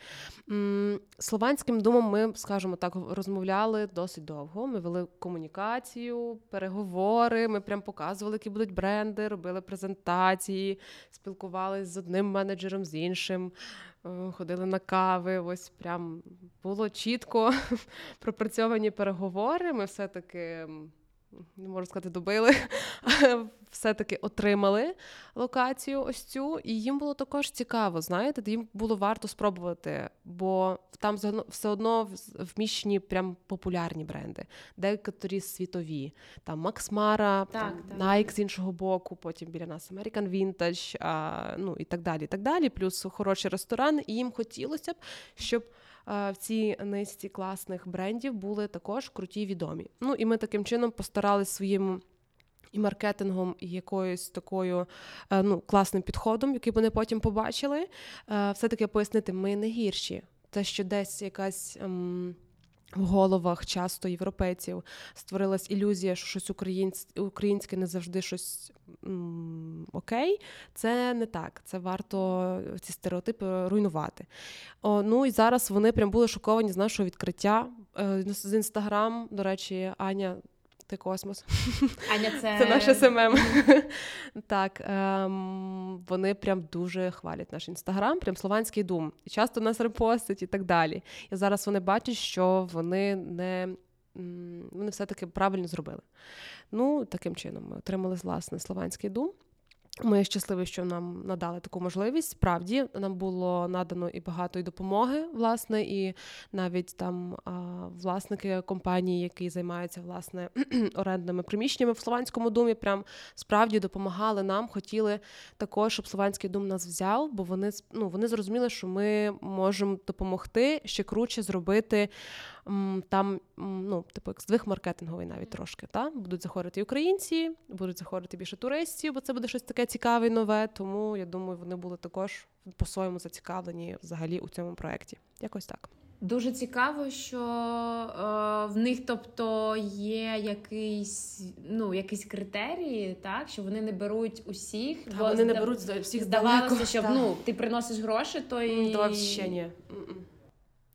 Слованським думом ми, скажімо так, розмовляли досить довго. Ми вели комунікацію, переговори. Ми прям показували, які будуть бренди, робили презентації, спілкувалися з одним менеджером, з іншим, е, ходили на кави. Ось прям було чітко пропрацьовані переговори. Ми все-таки не можу сказати, добили, все-таки отримали локацію ось цю, і їм було також цікаво, знаєте, їм було варто спробувати, бо там все одно вміщені прям популярні бренди, декоторі світові. Там так, там, так. Nike з іншого боку, потім біля нас American Vintage, а, ну і так далі. і так далі. Плюс хороший ресторан, і їм хотілося б, щоб в цій низці класних брендів були також круті відомі. Ну і ми таким чином постаралися своїм. І маркетингом, і якоюсь такою е, ну, класним підходом, який вони потім побачили, е, все-таки пояснити, ми не гірші. Те, що десь якась ем, в головах часто європейців створилась ілюзія, що щось українське не завжди щось м- окей. Це не так. Це варто ці стереотипи руйнувати. О, Ну і зараз вони прям були шоковані з нашого відкриття е, з інстаграм. До речі, Аня ти космос. Аня, це це наше СММ. Так, ем, вони прям дуже хвалять наш інстаграм, прям слованський дум. І часто нас репостять і так далі. І зараз вони бачать, що вони не. Вони все-таки правильно зробили. Ну, таким чином, ми отримали власне слованський дум. Ми щасливі, що нам надали таку можливість. Справді нам було надано і багато і допомоги, власне, і навіть там а, власники компанії, які займаються власне орендними приміщеннями в Слованському думі, прям справді допомагали нам. Хотіли також, щоб Слованський дум нас взяв, бо вони ну, вони зрозуміли, що ми можемо допомогти ще круче зробити там, ну, типу, як здвиг маркетинговий навіть трошки. Та? Будуть заходити і українці, будуть заходити більше туристів, бо це буде щось таке цікаве і нове. Тому я думаю, вони були також по-своєму зацікавлені взагалі у цьому проєкті. Якось так. Дуже цікаво, що е, в них, тобто, є якийсь ну, якісь критерії, так що вони не беруть усіх, Та, бо вони не беруть всіх здавалося, що ну ти приносиш гроші, то і то ще ні.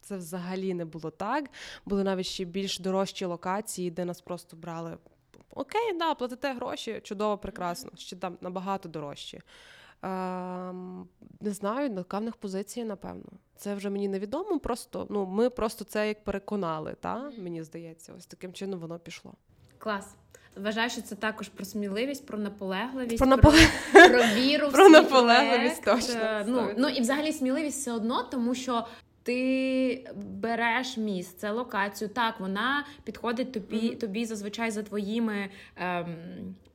Це взагалі не було так. Були навіть ще більш дорожчі локації, де нас просто брали. Окей, да, платите гроші, чудово, прекрасно, ще там набагато дорожчі. Ем, Не знаю, на кавних позиції, напевно. Це вже мені невідомо. Просто ну, ми просто це як переконали, та? мені здається, ось таким чином воно пішло. Клас. Вважаю, що це також про сміливість, про наполегливість, про, наполег... про, про віру. Про наполегливість точно. Ну, ну і взагалі сміливість все одно, тому що ти береш місце, локацію. Так, вона підходить тобі, mm-hmm. тобі зазвичай за твоїми. Ем,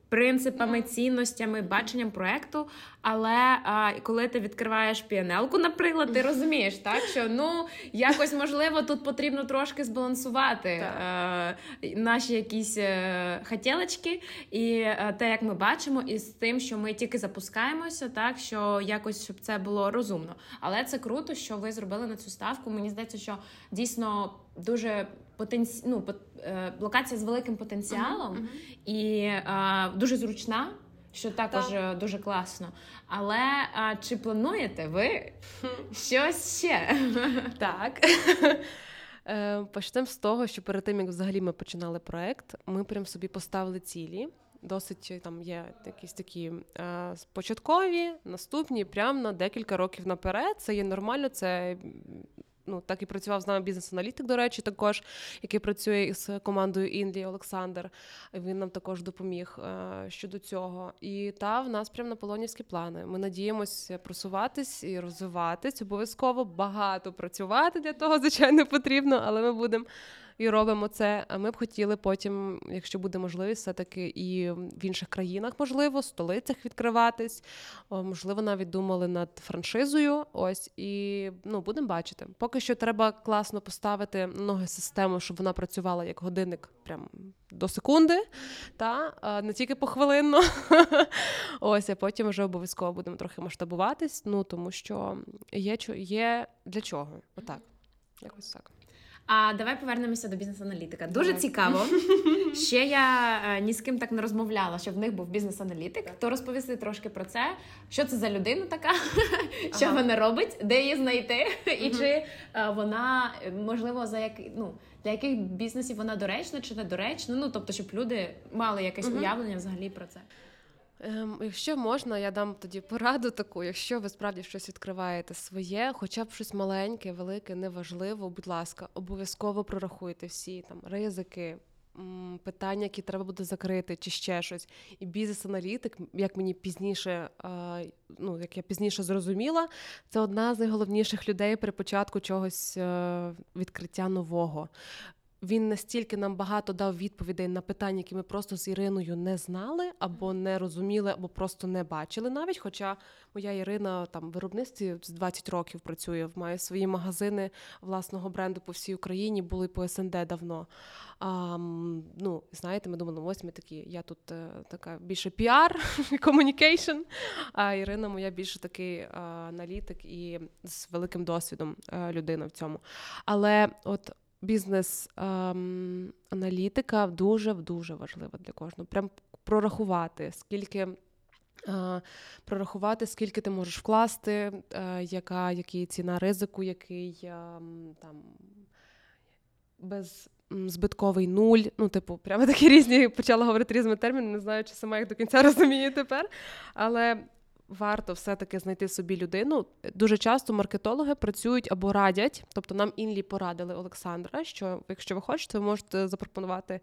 принципами, цінностями, баченням проекту. Але а, коли ти відкриваєш піанелку, наприклад, ти розумієш, так що ну якось можливо тут потрібно трошки збалансувати е, наші якісь е, хотілочки, і е, те, як ми бачимо, і з тим, що ми тільки запускаємося, так що якось щоб це було розумно. Але це круто, що ви зробили на цю ставку. Мені здається, що дійсно дуже потенці... ну, е, локація з великим потенціалом uh-huh, і е, дуже зручна. Що також так. дуже класно. Але а, чи плануєте ви щось ще? Так. Е, почнемо з того, що перед тим, як взагалі ми починали проект, ми прям собі поставили цілі. Досить там є якісь такі е, початкові, наступні, прямо на декілька років наперед. Це є нормально, це ну так і працював з нами бізнес-аналітик, до речі, також який працює із командою Індії Олександр. Він нам також допоміг е, щодо цього. І та в нас на наполонівські плани. Ми надіємося просуватись і розвиватись. Обов'язково багато працювати для того, звичайно, потрібно, але ми будемо і робимо це. А ми б хотіли потім, якщо буде можливість, все таки і в інших країнах, можливо, столицях відкриватись. Можливо, навіть думали над франшизою. Ось і ну будемо бачити. Поки що треба класно поставити ноги систему, щоб вона працювала як годинник, прям до секунди, та не тільки похвилинно. Ось, а потім вже обов'язково будемо трохи масштабуватись. Ну тому що є є для чого. Отак, якось так. А давай повернемося до бізнес-аналітика. Дуже давай. цікаво. Ще я е, ні з ким так не розмовляла, що в них був бізнес-аналітик. То розповісти трошки про це, що це за людина така, що вона робить, де її знайти, і чи е, вона можливо за як ну для яких бізнесів вона доречна чи недоречна. Ну тобто, щоб люди мали якесь уявлення взагалі про це. Ем, Якщо можна, я дам тоді пораду таку. Якщо ви справді щось відкриваєте своє, хоча б щось маленьке, велике, неважливо, будь ласка, обов'язково прорахуйте всі там ризики, питання, які треба буде закрити, чи ще щось. І бізнес-аналітик, як мені пізніше, ну як я пізніше зрозуміла, це одна з найголовніших людей при початку чогось е, відкриття нового. Він настільки нам багато дав відповідей на питання, які ми просто з Іриною не знали, або не розуміли, або просто не бачили навіть. Хоча моя Ірина там в виробництві з 20 років працює, має свої магазини власного бренду по всій Україні, були по СНД давно. А, Ну, знаєте, ми думали, ось ми такі. Я тут е, така більше піар, communication, а Ірина моя більше такий аналітик і з великим досвідом е, людина в цьому. Але от бізнес-аналітика ем, дуже дуже важлива для кожного. Прям прорахувати, скільки. Е, прорахувати, скільки ти можеш вкласти, е, яка який ціна ризику, який ем, там беззбитковий нуль. Ну, типу, прямо такі різні почала говорити різними термінами, не знаю, чи сама їх до кінця розумію тепер. Але варто все-таки знайти собі людину. Дуже часто маркетологи працюють або радять, тобто нам інлі порадили Олександра. Що якщо ви хочете, ви можете запропонувати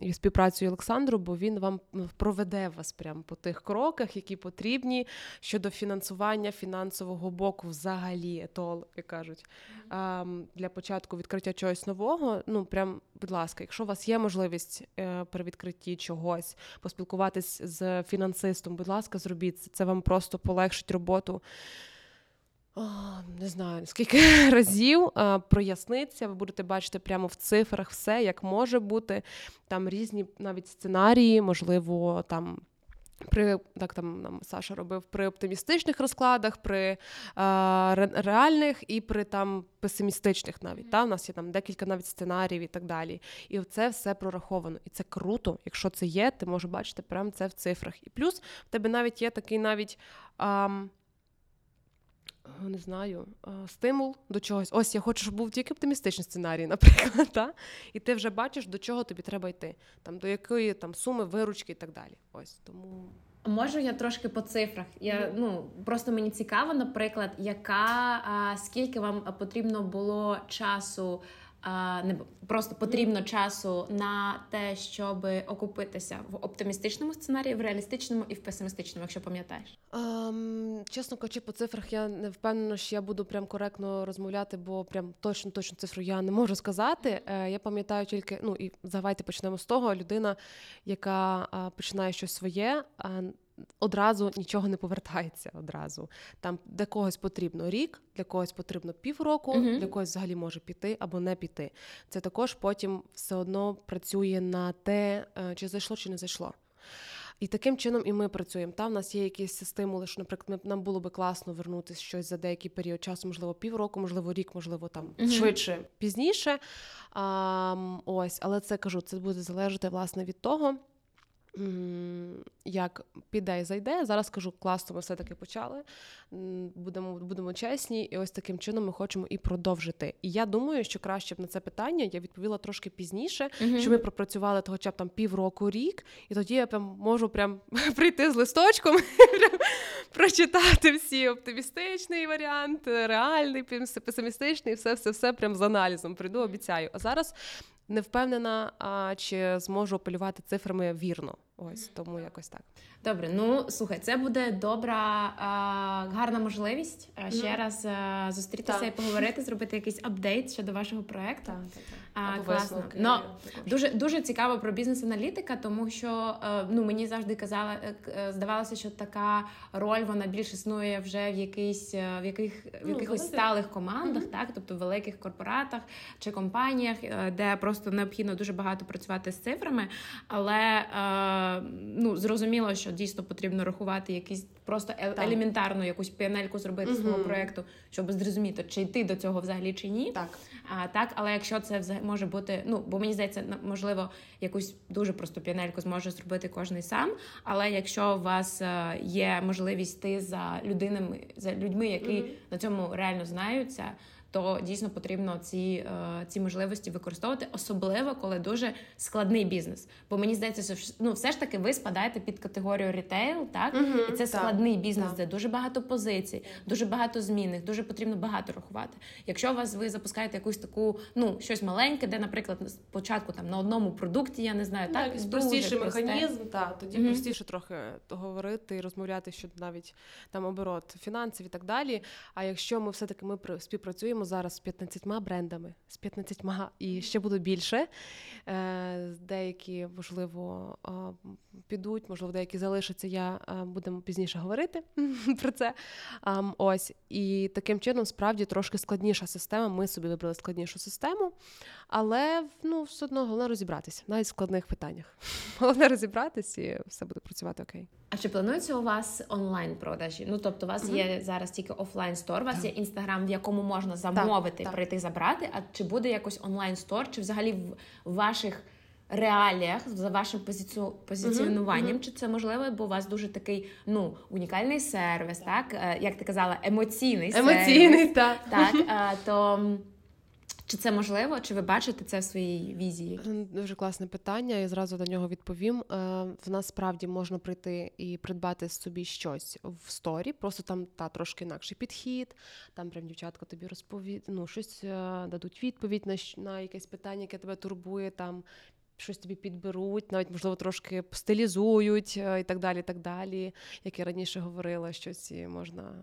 і співпрацю Олександру, бо він вам проведе вас прямо по тих кроках, які потрібні щодо фінансування фінансового боку, взагалі, етол, як кажуть, для початку відкриття чогось нового. Ну прям, будь ласка, якщо у вас є можливість е, при відкритті чогось поспілкуватись з фінансистом, будь ласка, зробіть це. Це вам просто полегшить роботу. Не знаю скільки разів а, проясниться, ви будете бачити прямо в цифрах все, як може бути. Там різні навіть сценарії, можливо, там. При так там нам Саша робив при оптимістичних розкладах, при а, реальних і при там песимістичних навіть. Та? У нас є там декілька навіть сценаріїв і так далі. І це все прораховано. І це круто. Якщо це є, ти можеш бачити прямо це в цифрах. І плюс в тебе навіть є такий навіть. А, не знаю, стимул до чогось. Ось я хочу, щоб був тільки оптимістичний сценарій, наприклад. Та? І ти вже бачиш, до чого тобі треба йти, там до якої там суми, виручки і так далі. Ось тому. Можу я трошки по цифрах. Я ну просто мені цікаво, наприклад, яка а, скільки вам потрібно було часу не просто потрібно часу на те, щоб окупитися в оптимістичному сценарії, в реалістичному і в песимістичному, якщо пам'ятаєш. Um, чесно кажучи, по цифрах я не впевнена, що я буду прям коректно розмовляти, бо прям точно точно цифру я не можу сказати. Е, я пам'ятаю тільки, ну і давайте почнемо з того. Людина, яка починає щось своє одразу нічого не повертається одразу. Там для когось потрібно рік, для когось потрібно півроку, uh для когось взагалі може піти або не піти. Це також потім все одно працює на те, е, чи зайшло, чи не зайшло. І таким чином і ми працюємо. Там в нас є якісь стимули, що, наприклад, нам було би класно вернутися щось за деякий період часу, можливо, півроку, можливо, рік, можливо, там uh швидше, пізніше. А, Ось, але це кажу, це буде залежати власне від того як піде і зайде. Зараз скажу класно, ми все-таки почали. Будемо будемо чесні, і ось таким чином ми хочемо і продовжити. І я думаю, що краще б на це питання я відповіла трошки пізніше, uh що ми пропрацювали того, хоча б там півроку рік, і тоді я прям можу прям прийти з листочком, прочитати всі оптимістичний варіант, реальний, песимістичний, все, все, все прям з аналізом. Прийду, обіцяю. А зараз не впевнена, а чи зможу апелювати цифрами вірно. Ось тому якось так. Добре, ну слухай, це буде добра, гарна можливість ще mm. раз зустрітися так. і поговорити, зробити якийсь апдейт щодо вашого проекту. Так, так, так. А, класно. Ну, дуже дуже цікаво про бізнес-аналітика, тому що ну мені завжди казала, е, е, здавалося, що така роль вона більш існує вже в якийсь е, в яких в ну, якихось сталих командах, mm-hmm. так тобто в великих корпоратах чи компаніях, де просто необхідно дуже багато працювати з цифрами, але ну зрозуміло, що дійсно потрібно рахувати якісь просто е- елементарну якусь піанельку зробити uh-huh. свого проекту, щоб зрозуміти, чи йти до цього взагалі чи ні. Так, а так, але якщо це взагалі може бути, ну бо мені здається, можливо, якусь дуже просту піанельку зможе зробити кожний сам. Але якщо у вас е, є можливість йти за людинами, за людьми, які uh-huh. на цьому реально знаються то дійсно потрібно ці е, ці можливості використовувати, особливо коли дуже складний бізнес. Бо мені здається, що ну все ж таки ви спадаєте під категорію рітейл, так угу, і це так, складний бізнес, так. де дуже багато позицій, дуже багато змінних, дуже потрібно багато рахувати. Якщо у вас ви запускаєте якусь таку, ну щось маленьке, де, наприклад, спочатку там на одному продукті, я не знаю, ну, так, так простіший механізм, так, тоді угу. простіше трохи говорити і розмовляти щодо навіть там оборот фінансів і так далі. А якщо ми все таки ми співпрацюємо працюємо зараз з 15 брендами, з 15 і ще буде більше. Е, деякі, можливо, підуть, можливо, деякі залишаться. Я будемо пізніше говорити про це. Ось і таким чином справді трошки складніша система. Ми собі вибрали складнішу систему, але ну, все одно головне розібратися навіть в складних питаннях. Головне розібратися і все буде працювати окей. А чи планується у вас онлайн продажі? Ну тобто, у вас mm-hmm. є зараз тільки офлайн стор, у вас так. є інстаграм, в якому можна замовити, так, прийти забрати. А чи буде якось онлайн стор, чи взагалі в ваших реаліях за вашим позиціо... позиціонуванням? Mm-hmm. Чи це можливо? Бо у вас дуже такий ну унікальний сервіс, так, так? Е, як ти казала, емоційний емоційний, сервіс. так. так е, то чи це можливо? Чи ви бачите це в своїй візії? Дуже класне питання. Я зразу до нього відповім. Е, в нас справді можна прийти і придбати собі щось в сторі, просто там та трошки інакший підхід. Там прям дівчатка тобі розповідь, ну щось е, дадуть відповідь на на якесь питання, яке тебе турбує. Там щось тобі підберуть, навіть можливо трошки стилізують е, і так далі. так далі. Як я раніше говорила, щось можна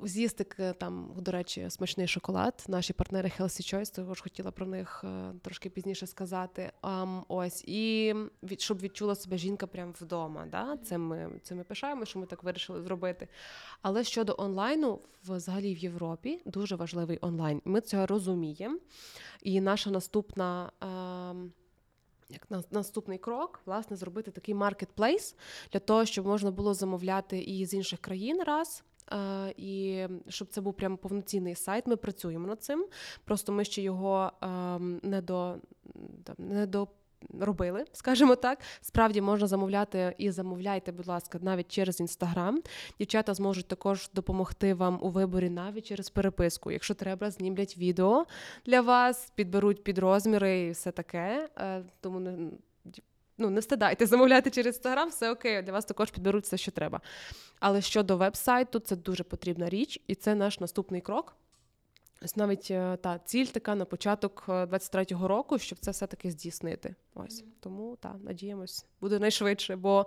з'їсти там, до речі, смачний шоколад. Наші партнери Healthy Choice, також хотіла про них е, трошки пізніше сказати. Um, ось і від щоб відчула себе жінка прямо вдома. Да? Це ми це ми пишаємо, що ми так вирішили зробити. Але щодо онлайну, взагалі в Європі дуже важливий онлайн. Ми це розуміємо. І наша наступна. Um, як наступний крок, власне, зробити такий маркетплейс для того, щоб можна було замовляти і з інших країн раз. І щоб це був прям повноцінний сайт, ми працюємо над цим. Просто ми ще його не до там, не до. Робили, скажімо так, справді можна замовляти і замовляйте, будь ласка, навіть через інстаграм. Дівчата зможуть також допомогти вам у виборі навіть через переписку. Якщо треба, знімлять відео для вас, підберуть під розміри і все таке. Е, тому ну, не встидайте замовляти через інстаграм, все окей, для вас також підберуть все, що треба. Але щодо веб-сайту, це дуже потрібна річ, і це наш наступний крок. Ось навіть е, та ціль така на початок 23-го е, року, щоб це все-таки здійснити. Ось тому так, надіємось, буде найшвидше, бо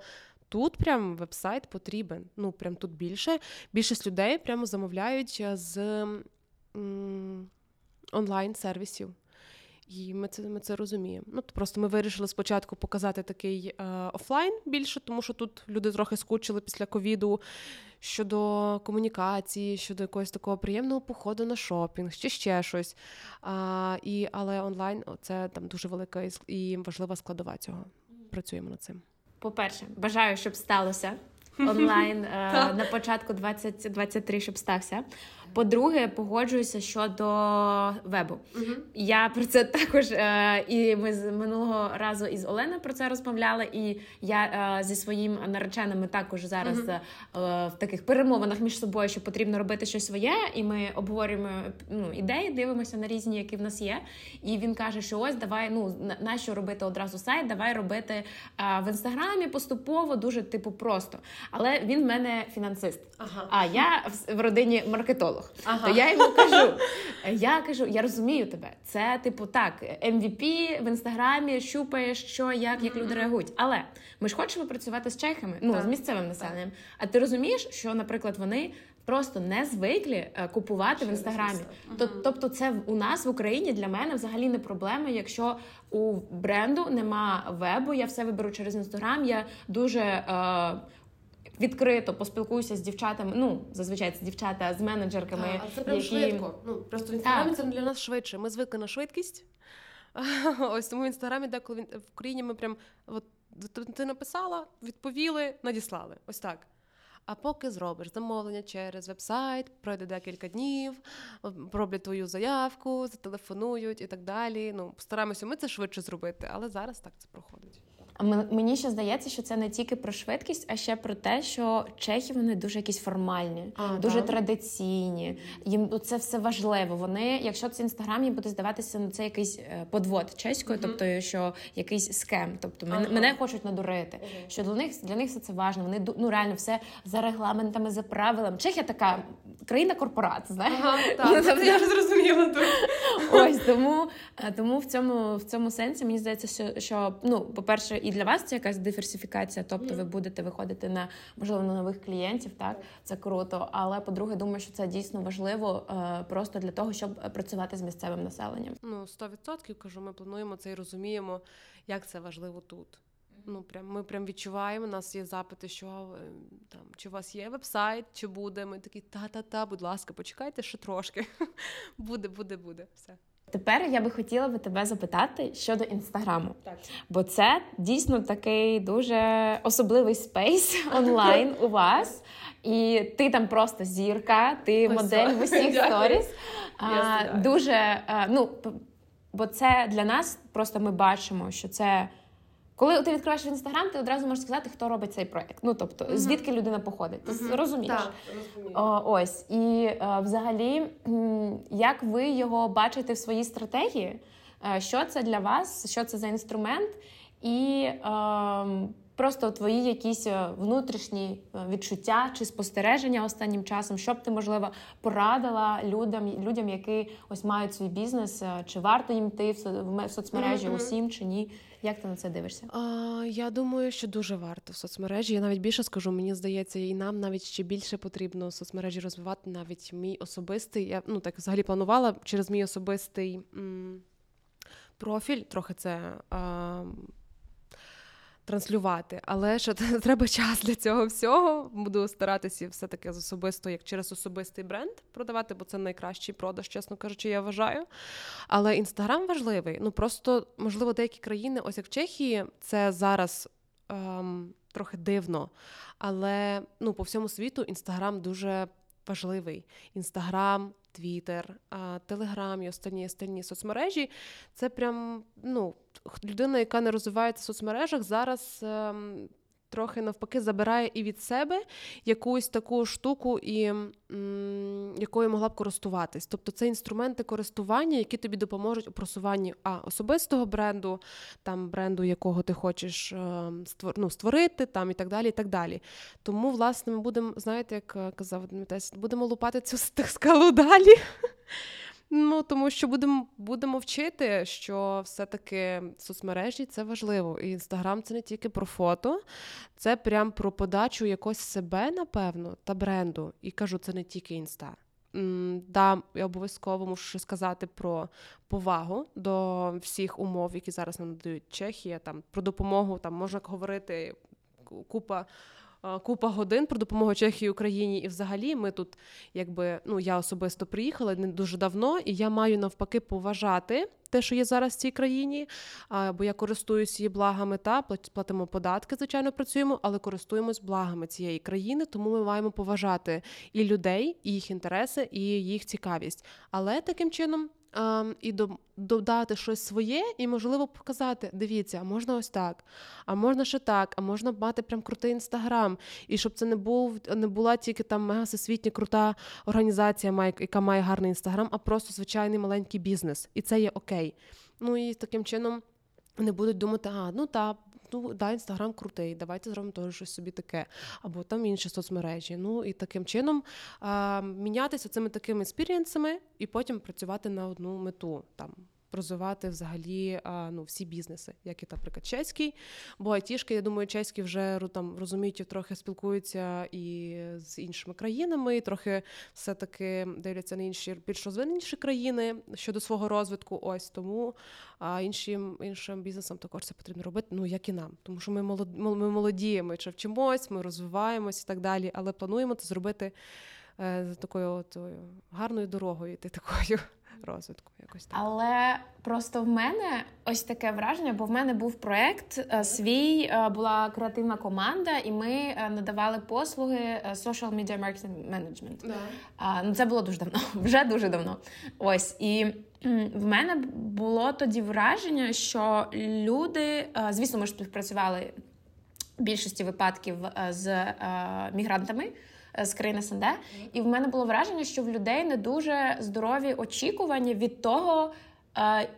тут прям веб-сайт потрібен. Ну прям тут більше. Більшість людей прямо замовляють е, з м- онлайн-сервісів. І ми це ми це розуміємо. Ну просто ми вирішили спочатку показати такий е, офлайн більше, тому що тут люди трохи скучили після ковіду щодо комунікації, щодо якогось такого приємного походу на шопінг, чи ще щось. А, і, Але онлайн це там дуже велика і важлива складова цього. Працюємо над цим. По-перше, бажаю, щоб сталося онлайн е, на початку 2023, щоб стався. По-друге, погоджуюся щодо вебу. Я про це також е, і ми з минулого разу із Оленою про це розмовляли. І я е, зі своїм нареченим також зараз е, в таких перемовинах між собою, що потрібно робити щось своє, і ми обговорюємо ну, ідеї, дивимося на різні, які в нас є. І він каже, що ось давай, ну на, що робити одразу сайт, давай робити в інстаграмі поступово, дуже типу просто. Але він в мене фінансист. Ага. А я в родині маркетолог. Ага. То я йому кажу: я кажу, я розумію тебе. Це типу так, MVP в інстаграмі щупаєш, що, як, як люди реагують. Але ми ж хочемо працювати з чехами, ну так. з місцевим населенням. Так. А ти розумієш, що, наприклад, вони. Просто не звиклі е, купувати в інстаграмі. Тобто, це у нас в Україні для мене взагалі не проблема. Якщо у бренду нема вебу, я все виберу через інстаграм. Я дуже е, відкрито поспілкуюся з дівчатами. Ну зазвичай це дівчата з менеджерками. А, це прям які... швидко. Ну просто в інстаграмі це для нас швидше. Ми звикли на швидкість. Ось тому в інстаграмі, деколи в Україні ми прям от ти написала, відповіли, надіслали. Ось так. А поки зробиш замовлення через вебсайт, пройде декілька днів, роблять твою заявку, зателефонують і так далі. Ну, постараємося ми це швидше зробити, але зараз так це проходить. Мені ще здається, що це не тільки про швидкість, а ще про те, що чехи вони дуже якісь формальні, а, дуже так? традиційні. Їм це все важливо. Вони, якщо це інстаграм, їм буде здаватися ну, це якийсь е, подвод чеською, uh тобто що якийсь скем. Тобто мене, ага. мене хочуть надурити. uh Що для них для них все це важливо. Вони ну реально все за регламентами, за правилами. Чехія така країна корпорат. знаєш? Ага, так, це я вже зрозуміла. Ось тому е, тому в цьому в цьому сенсі мені здається, що що ну, по-перше, і для вас це якась диверсифікація, тобто ви будете виходити на можливо на нових клієнтів, так це круто. Але по-друге, думаю, що це дійсно важливо е, просто для того, щоб працювати з місцевим населенням. Ну 100% кажу, ми плануємо це і розуміємо, як це важливо тут. Ну, прям ми прям відчуваємо. У нас є запити, що е, там чи у вас є вебсайт, чи буде. Ми такі та-та-та, будь ласка, почекайте ще трошки. Буде, буде, буде. Все. Тепер я би хотіла би тебе запитати щодо інстаграму, так. Бо це дійсно такий дуже особливий space онлайн у вас, і ти там просто зірка, ти Ось модель в усіх сторіс. Дуже ну бо це для нас просто ми бачимо, що це. Коли ти відкриваєш інстаграм, ти одразу можеш сказати, хто робить цей проект. Ну тобто, uh-huh. звідки людина походить. Ти uh-huh. розумієш? Так. О, Ось і е, взагалі, як ви його бачите в своїй стратегії? Е, що це для вас? Що це за інструмент? І е, просто твої якісь е, внутрішні відчуття чи спостереження останнім часом, що б ти можливо порадила людям, людям, які ось мають свій бізнес, чи варто їм йти в соцмережі uh-huh. усім чи ні? Як ти на це дивишся? А, Я думаю, що дуже варто в соцмережі. Я навіть більше скажу, мені здається, і нам навіть ще більше потрібно соцмережі розвивати. Навіть мій особистий. Я ну так взагалі планувала через мій особистий м- профіль. Трохи це. А, транслювати, але що треба час для цього всього. Буду старатися все таки з особисто, як через особистий бренд продавати, бо це найкращий продаж, чесно кажучи, я вважаю. Але інстаграм важливий. Ну просто можливо деякі країни, ось як в Чехії, це зараз. Ем, Трохи дивно, але ну по всьому світу інстаграм дуже важливий. Інстаграм, Твіттер, Телеграм і останні останні соцмережі. Це прям ну, людина, яка не розвивається в соцмережах, зараз. Трохи навпаки забирає і від себе якусь таку штуку, і м, якою могла б користуватись. Тобто це інструменти користування, які тобі допоможуть у просуванні а особистого бренду, там бренду, якого ти хочеш е, створ, ну, створити, там і так далі. і так далі. Тому, власне, ми будемо, знаєте, як е, казав Дмитрець, будемо лупати цю скалу далі. Ну тому що будемо будемо вчити, що все-таки соцмережі це важливо. І інстаграм це не тільки про фото, це прям про подачу якось себе, напевно, та бренду. І кажу, це не тільки інста. Да, я обов'язково мушу сказати про повагу до всіх умов, які зараз нам надають Чехія. Там про допомогу там можна говорити купа купа годин про допомогу Чехії Україні. І взагалі ми тут, якби ну я особисто приїхала не дуже давно, і я маю навпаки поважати те, що є зараз в цій країні. Бо я користуюсь її благами та платимо податки, звичайно, працюємо, але користуємось благами цієї країни, тому ми маємо поважати і людей, і їх інтереси, і їх цікавість. Але таким чином і додати щось своє, і можливо показати: дивіться, а можна ось так, а можна ще так, а можна мати прям крутий інстаграм. І щоб це не був не була тільки там мега всесвітня крута організація, яка має гарний інстаграм, а просто звичайний маленький бізнес. І це є окей. Ну і таким чином. Не будуть думати, а ну та ну да, інстаграм крутий, давайте зробимо теж щось собі таке, або там інші соцмережі. Ну і таким чином а, мінятися цими такими експірієнсами і потім працювати на одну мету там розвивати взагалі ну, всі бізнеси, як і, наприклад, чеський. Бо айтішки, я думаю, чеські вже там розуміють, трохи спілкуються і з іншими країнами, і трохи все-таки дивляться на інші більш розвиненіші країни щодо свого розвитку. Ось тому а іншим іншим бізнесам також це потрібно робити, ну як і нам. Тому що ми молоді, ми молоді, ми ще вчимось, ми розвиваємось і так далі, але плануємо це зробити е, такою от гарною дорогою, йти такою розвитку. Якось так. Але просто в мене ось таке враження, бо в мене був проект е, свій, е, була креативна команда, і ми е, надавали послуги social media marketing management. Да. Ну це було дуже давно, вже дуже давно. Ось і. В мене було тоді враження, що люди, звісно, ми ж співпрацювали в більшості випадків з мігрантами, Е, з країн СНД. І в мене було враження, що в людей не дуже здорові очікування від того. Е,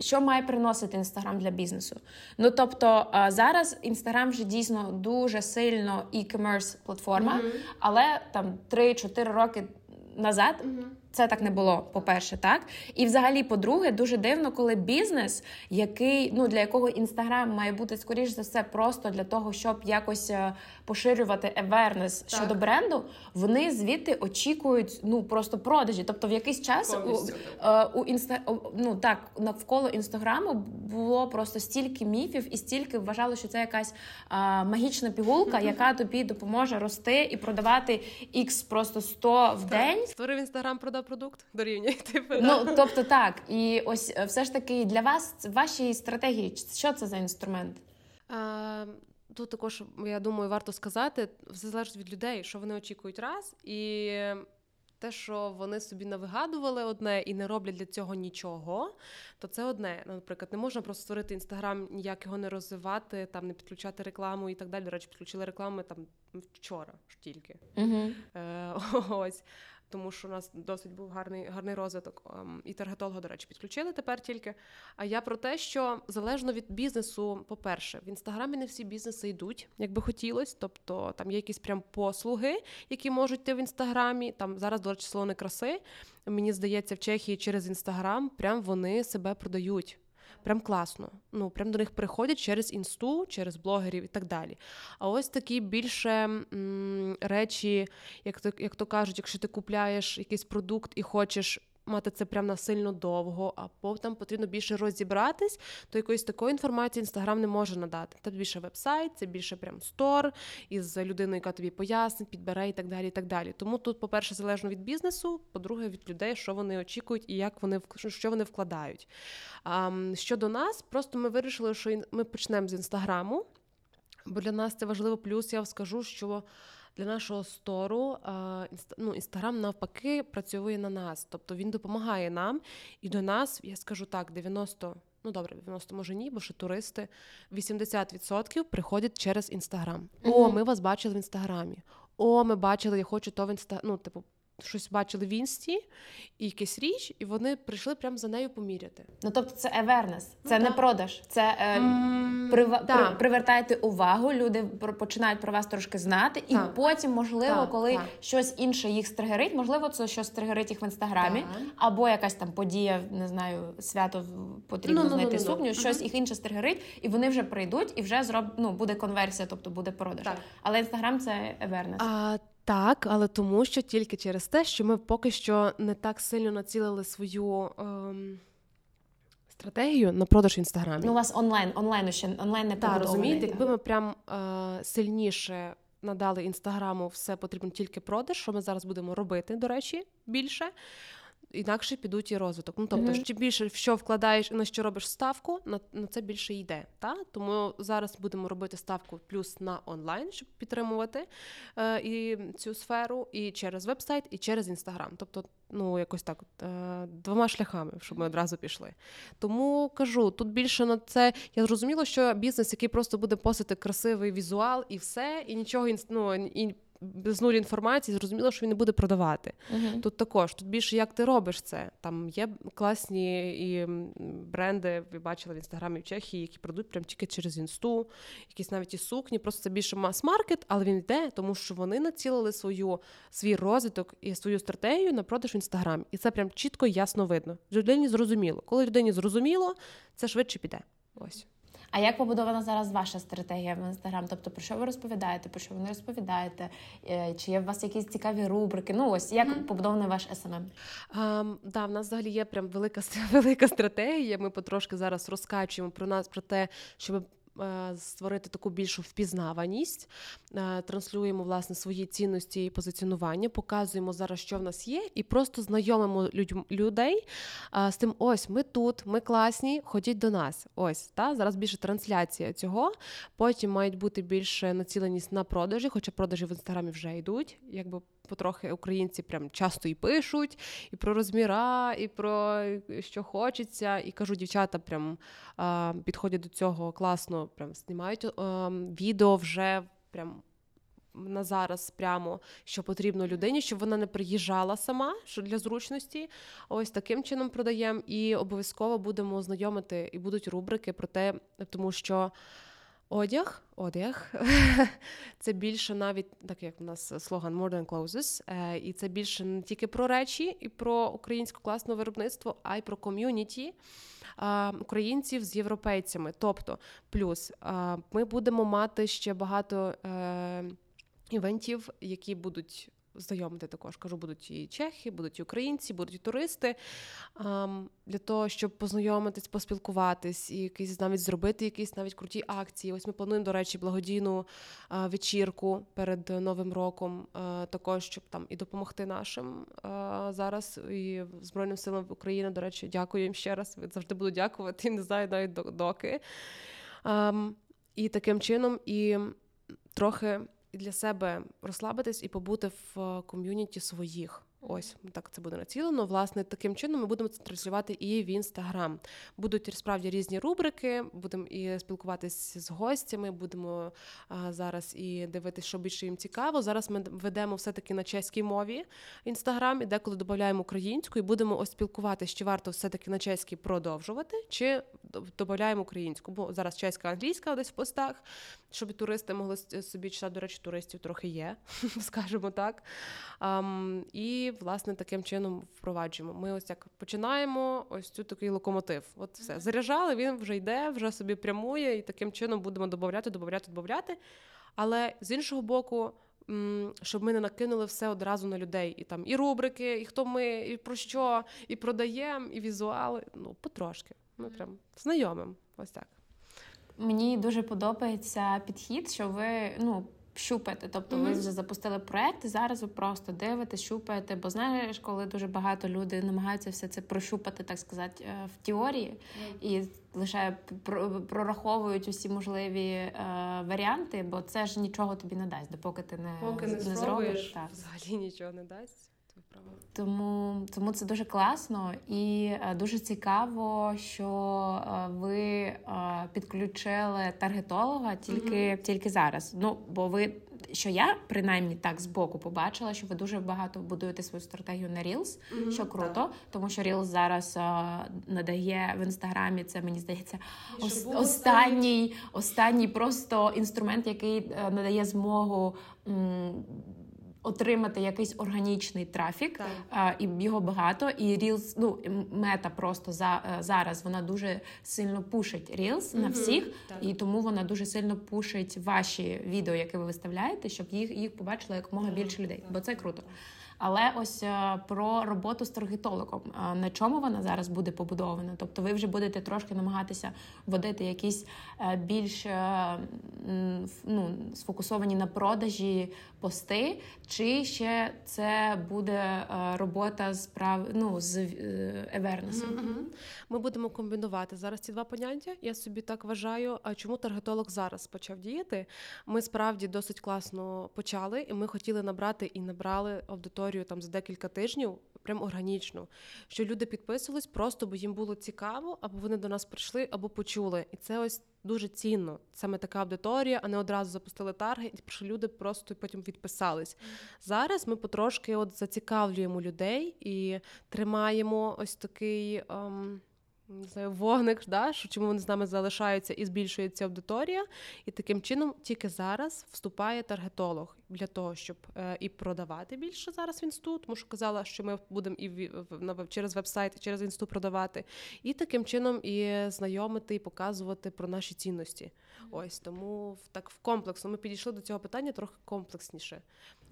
що має приносити інстаграм для бізнесу? Ну тобто е, зараз інстаграм вже дійсно дуже сильно e-commerce платформа, mm-hmm. але там 3-4 роки назад mm-hmm. Це так не було, по-перше, так і взагалі, по-друге, дуже дивно, коли бізнес, який ну для якого інстаграм має бути скоріш за все, просто для того, щоб якось е, поширювати awareness так. щодо бренду, вони звідти очікують ну просто продажі. Тобто, в якийсь час у, е, у інста ну так навколо інстаграму було просто стільки міфів і стільки вважали, що це якась а, магічна пігулка, яка тобі допоможе рости і продавати ікс просто 100 в день. Створив інстаграм продав продукт дорівнює типу. Ну тобто так, і ось е, все ж таки для вас ваші стратегії, що це за інструмент? Тут також я думаю, варто сказати, все залежить від людей, що вони очікують раз, і те, що вони собі навигадували одне і не роблять для цього нічого, то це одне. Наприклад, не можна просто створити інстаграм, ніяк його не розвивати, там не підключати рекламу і так далі. До речі, підключили рекламу там вчора ж тільки. Uh-huh. Е, Ось тому що у нас досить був гарний гарний розвиток. Ем, і таргетолога, до речі, підключили тепер тільки. А я про те, що залежно від бізнесу, по-перше, в інстаграмі не всі бізнеси йдуть, як би хотілося. Тобто там є якісь прям послуги, які можуть йти в інстаграмі. Там зараз, до речі, салони краси. Мені здається, в Чехії через інстаграм прям вони себе продають прям класно. Ну, прям до них приходять через інсту, через блогерів і так далі. А ось такі більше м, речі, як то, як то кажуть, якщо ти купляєш якийсь продукт і хочеш мати це прям насильно довго, а потім потрібно більше розібратись, то якоїсь такої інформації інстаграм не може надати. Це більше веб-сайт, це більше прям стор із людиною, яка тобі пояснить, підбере і так далі. і так далі. Тому тут, по-перше, залежно від бізнесу, по-друге, від людей, що вони очікують і як вони що вони вкладають. А, Щодо нас, просто ми вирішили, що ми почнемо з інстаграму, бо для нас це важливо. Плюс я скажу, що для нашого стору ну, інстаграм навпаки працює на нас, тобто він допомагає нам і до нас, я скажу так, 90, ну добре, 90 може ні, бо ще туристи 80% приходять через інстаграм. О, ми вас бачили в інстаграмі. О, ми бачили, я хочу то в інстаграм. ну, типу, щось бачили в інсті і якась річ, і вони прийшли прямо за нею поміряти. Ну тобто це awareness, це ну, не продаж, це е, mm, прив... при... привертаєте увагу. Люди починають про вас трошки знати, і так. потім, можливо, так, коли так. щось інше їх стригерить, можливо, це щось стригерить їх в інстаграмі, або якась там подія, не знаю, свято потрібно no, ну, ну, знайти no, no, сукню. Щось uh-huh. їх інше стригерить, і вони вже прийдуть, і вже зроб... ну, буде конверсія, тобто буде продаж. Але інстаграм це. А, так, але тому що тільки через те, що ми поки що не так сильно націлили свою ем, стратегію на продаж інстаграмі. Ну, у вас онлайн, онлайн ще онлайн не Так, розумієте, якби ми прям е, сильніше надали інстаграму, все потрібно тільки продаж, що ми зараз будемо робити, до речі, більше. Інакше підуть і розвиток. Ну тобто, mm-hmm. чим більше в що вкладаєш на що робиш ставку, на на це більше йде. Та? Тому зараз будемо робити ставку плюс на онлайн, щоб підтримувати е, і цю сферу, і через веб-сайт, і через інстаграм. Тобто, ну якось так, е, двома шляхами, щоб ми одразу пішли. Тому кажу, тут більше на це я зрозуміла, що бізнес, який просто буде постити красивий візуал і все, і нічого ну, і без нуль інформації, зрозуміло, що він не буде продавати. Uh-huh. Тут також тут більше як ти робиш це. Там є класні і бренди, ви бачили в інстаграмі в Чехії, які продають прям тільки через інсту, якісь навіть і сукні. Просто це більше мас-маркет, але він йде, тому що вони націлили свою свій розвиток і свою стратегію на продаж в інстаграм. І це прям чітко і ясно видно. Людині зрозуміло. Коли людині зрозуміло, це швидше піде. Ось. А як побудована зараз ваша стратегія в інстаграм? Тобто про що ви розповідаєте, про що ви не розповідаєте? Е, чи є у вас якісь цікаві рубрики? Ну ось як mm-hmm. побудований ваш СММ? Ем, да, в нас взагалі є прям велика велика стратегія. Ми потрошки зараз розказуємо про нас про те, щоб створити таку більшу впізнаваність, е, транслюємо власне свої цінності і позиціонування, показуємо зараз, що в нас є, і просто знайомимо людей е, з тим, ось ми тут, ми класні, ходіть до нас. Ось та зараз більше трансляція цього. Потім мають бути більше націленість на продажі, хоча продажі в інстаграмі вже йдуть, якби потрохи українці прям часто і пишуть, і про розміра, і про що хочеться. І кажу, дівчата прям а, підходять до цього класно, прям знімають а, відео вже прям. На зараз прямо що потрібно людині, щоб вона не приїжджала сама, що для зручності. Ось таким чином продаємо. І обов'язково будемо знайомити, і будуть рубрики про те, тому що Одяг, одяг. Це більше навіть так як у нас слоган More than clothes, е, і це більше не тільки про речі і про українське класне виробництво, а й про ком'юніті українців з європейцями. Тобто, плюс ми будемо мати ще багато е, івентів, які будуть знайомити також. Кажу, будуть і чехи, будуть і українці, будуть і туристи для того, щоб познайомитись, поспілкуватись і якісь навіть зробити якісь навіть круті акції. Ось ми плануємо, до речі, благодійну вечірку перед новим роком, також щоб там і допомогти нашим зараз і Збройним силам України. До речі, дякую їм ще раз. Завжди буду дякувати. Не знаю навіть доки. І таким чином і трохи для себе розслабитись і побути в е, ком'юніті своїх. Ось так це буде націлено. Власне, таким чином ми будемо це транслювати і в інстаграм. Будуть справді різні рубрики. Будемо і спілкуватися з гостями. Будемо а, зараз і дивитися, що більше їм цікаво. Зараз ми ведемо все таки на чеській мові інстаграм і деколи додаємо українську, і будемо ось спілкуватися, чи варто все таки на чеській продовжувати, чи додаємо українську. Бо зараз чеська англійська десь в постах, щоб туристи могли собі читати. До речі, туристів трохи є, скажімо так. А, і власне таким чином впроваджуємо. Ми ось як починаємо ось цю такий локомотив. От все заряджали, він вже йде, вже собі прямує, і таким чином будемо додати, додати, додати. Але з іншого боку. Щоб ми не накинули все одразу на людей, і там і рубрики, і хто ми, і про що, і продаємо, і візуали. Ну, потрошки. Ми прям знайомим. Ось так. Мені дуже подобається підхід, що ви ну щупаєте. Тобто mm-hmm. ви вже запустили проект, і зараз ви просто дивите, щупаєте. Бо знаєш, коли дуже багато людей намагаються все це прощупати, так сказати, е, в теорії, mm-hmm. і лише прораховують усі можливі е, варіанти, бо це ж нічого тобі не дасть, допоки ти не, Поки не, не зробиш. Так. Взагалі нічого не дасть. Тому тому це дуже класно і е, дуже цікаво, що е, ви е, підключили таргетолога тільки mm-hmm. тільки зараз. Ну бо ви що я принаймні так збоку побачила, що ви дуже багато будуєте свою стратегію на Reels, mm-hmm. що круто, так. тому що Reels зараз надає в інстаграмі. Це мені здається ос- останній останній просто інструмент, який надає змогу. М- отримати якийсь органічний трафік, а, і його багато. І Reels, ну мета просто за е, зараз вона дуже сильно пушить Reels mm-hmm. на всіх, так. і тому вона дуже сильно пушить ваші відео, які ви виставляєте, щоб їх їх побачило якомога більше людей, бо це круто. Але ось е, про роботу з таргетологом. На чому вона зараз буде побудована? Тобто, ви вже будете трошки намагатися вводити якісь більш ну, сфокусовані на продажі пости, чи ще це буде робота з прав ну, з Евернесом? Ми будемо комбінувати зараз ці два поняття. Я собі так вважаю. А чому таргетолог зараз почав діяти? Ми справді досить класно почали, і ми хотіли набрати і набрали аудиторію там за декілька тижнів, прям органічно. Що люди підписувались просто, бо їм було цікаво, або вони до нас прийшли, або почули. І це ось дуже цінно. Саме така аудиторія, а не одразу запустили тарги, і прийшли люди просто потім відписались. Зараз ми потрошки от зацікавлюємо людей і тримаємо ось такий. Ем не знаю, вогник, да, що чому вони з нами залишаються і збільшується аудиторія. І таким чином тільки зараз вступає таргетолог для того, щоб е, і продавати більше зараз в інсту, тому що казала, що ми будемо і в, через веб-сайт, і через інсту продавати, і таким чином і знайомити і показувати про наші цінності. Ось тому так в комплексно. Ми підійшли до цього питання трохи комплексніше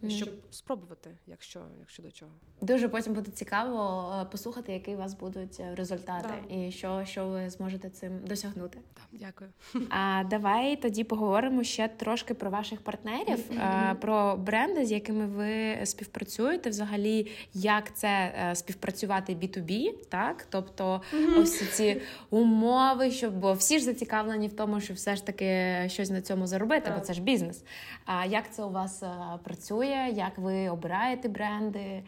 щоб спробувати, якщо якщо до чого. Дуже потім буде цікаво е, послухати, які у вас будуть е, результати, так. і що що ви зможете цим досягнути. Так, Дякую. А давай тоді поговоримо ще трошки про ваших партнерів, mm-hmm. про бренди, з якими ви співпрацюєте, взагалі, як це співпрацювати B2B, так тобто mm-hmm. ось ці умови, щоб бо всі ж зацікавлені в тому, що все ж таки щось на цьому заробити, так. бо це ж бізнес. А як це у вас працює? Працює, як ви обираєте бренди,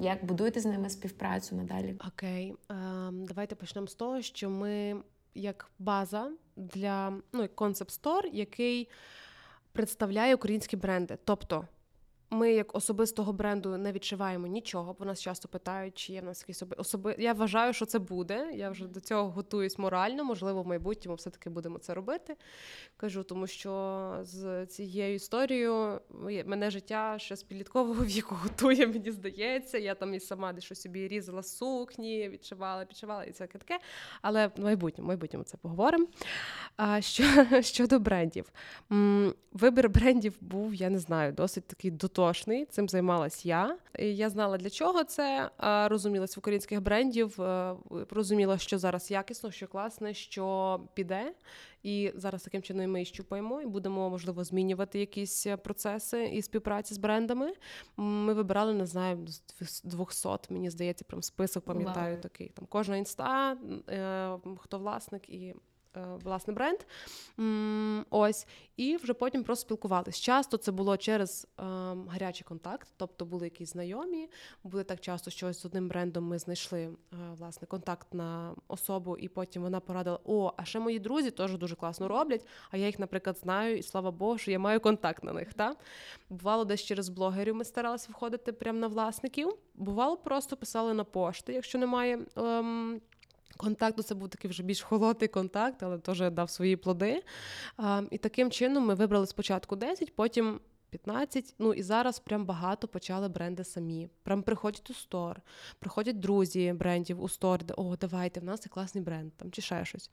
як будуєте з ними співпрацю надалі? Окей, ем, давайте почнемо з того, що ми як база для ну, концепт стор, який представляє українські бренди. Тобто ми, як особистого бренду, не відчуваємо нічого, бо нас часто питають, чи є в нас якісь особи. Я вважаю, що це буде. Я вже до цього готуюсь морально. Можливо, в майбутньому все-таки будемо це робити. Кажу, тому що з цією історією мене життя ще з підліткового віку готує, мені здається. Я там і сама десь собі різала сукні, відшивала, підшивала і це таке. Але в майбутньому, в майбутньому це поговоримо. А що щодо брендів, вибір брендів був, я не знаю, досить такий дотовний тошний. Цим займалась я. І Я знала для чого це. Розумілась в українських брендів, е, розуміла, що зараз якісно, що класне, що піде. І зараз таким чином ми і щупаємо і будемо можливо змінювати якісь процеси і співпраці з брендами. Ми вибирали, не знаю, з 200, мені здається, прям список пам'ятаю wow. такий. Там кожна інста, е, хто власник і Е, власне бренд. Ось, і вже потім просто спілкувалися. Часто це було через е, гарячий контакт, тобто були якісь знайомі. Були так часто, що з одним брендом ми знайшли е, власне контакт на особу, і потім вона порадила: О, а ще мої друзі теж дуже класно роблять. А я їх, наприклад, знаю, і слава Богу, що я маю контакт на них. Та? Бувало, десь через блогерів ми старалися виходити прямо на власників. Бувало, просто писали на пошти, якщо немає. Ем, Контакту це був такий вже більш холодний контакт, але теж дав свої плоди. А, І таким чином ми вибрали спочатку 10, потім 15. Ну і зараз прям багато почали бренди самі. Прям приходять у стор, приходять друзі брендів у стор, де о, давайте, в нас є класний бренд там чи ще щось.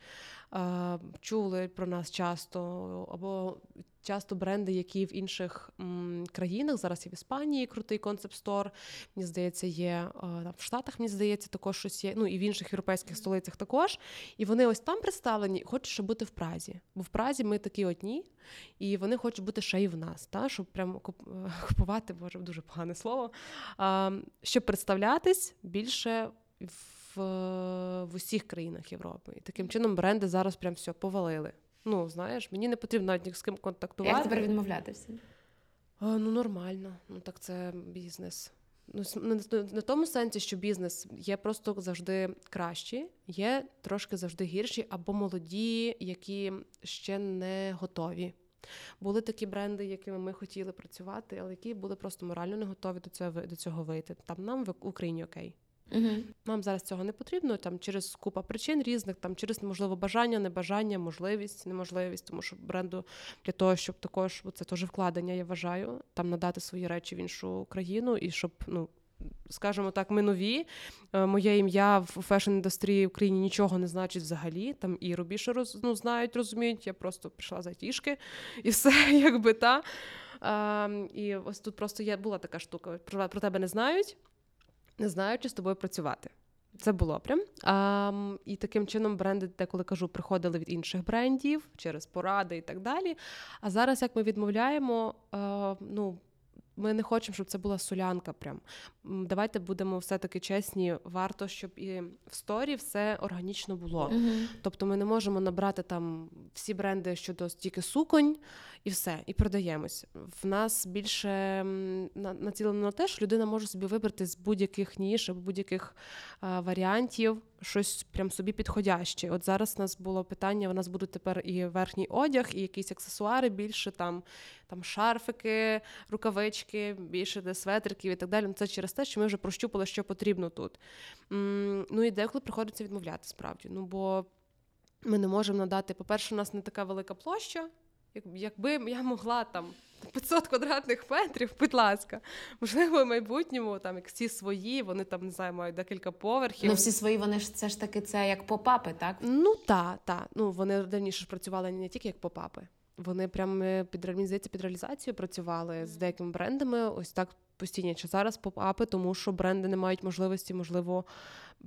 А, Чули про нас часто, або часто бренди, які в інших м, країнах, зараз є в Іспанії крутий концепт стор. Мені здається, є там в Штатах, мені здається, також щось є. Ну і в інших європейських столицях також. І вони ось там представлені, хочуть ще бути в Празі. Бо в Празі ми такі одні, і вони хочуть бути ще й в нас, та, щоб прямо купувати, боже, дуже погане слово. А, Щоб представлятись більше в, в усіх країнах Європи. І таким чином бренди зараз прям все повалили. Ну, знаєш, мені не потрібно навіть ні з ким контактувати. Як тепер відмовлятися? А, Ну, нормально. Ну так це бізнес. Ну, не, не в тому сенсі, що бізнес є просто завжди кращі, є трошки завжди гірші, або молоді, які ще не готові. Були такі бренди, якими ми хотіли працювати, але які були просто морально не готові до цього до цього вийти. Там нам в Україні окей. Угу. Нам зараз цього не потрібно. Там через купа причин різних, там через можливо бажання, небажання, можливість, неможливість, тому що бренду для того, щоб також це теж вкладення, я вважаю, там надати свої речі в іншу країну і щоб ну скажімо так, ми нові. Е, моє ім'я в фешн-індустрії в Україні нічого не значить взагалі. Там і робіше роз, ну, знають, розуміють. Я просто прийшла за тішки і все, якби та. А, І ось тут просто є була така штука. Про, про тебе не знають, не знаючи чи з тобою працювати. Це було прям. А, І таким чином бренди, деколи кажу, приходили від інших брендів через поради і так далі. А зараз, як ми відмовляємо, а, ну. Ми не хочемо, щоб це була солянка. Прям давайте будемо все-таки чесні. Варто, щоб і в сторі все органічно було. Uh-huh. Тобто, ми не можемо набрати там всі бренди щодо стільки суконь, і все, і продаємось. В нас більше націлено на те, що людина може собі вибрати з будь-яких ніж або будь-яких а, варіантів щось прям собі підходяще. От зараз у нас було питання: у нас будуть тепер і верхній одяг, і якісь аксесуари більше там там шарфики, рукавички, більше де светриків і так далі. Ну, це через те, що ми вже прощупали, що потрібно тут. Ну і деколи приходиться відмовляти справді. Ну бо ми не можемо надати. По-перше, у нас не така велика площа. Якби я могла там 500 квадратних метрів, будь ласка, можливо, в майбутньому там як всі свої, вони там не знаю, мають декілька поверхів. Ну всі свої, вони ж це ж таки це як попапи, так? Ну так, так. Ну вони раніше ж працювали не тільки як попапи. Вони прям е, під здається, під реалізацію працювали з деякими брендами. Ось так постійно. Чи зараз попапи, тому що бренди не мають можливості, можливо,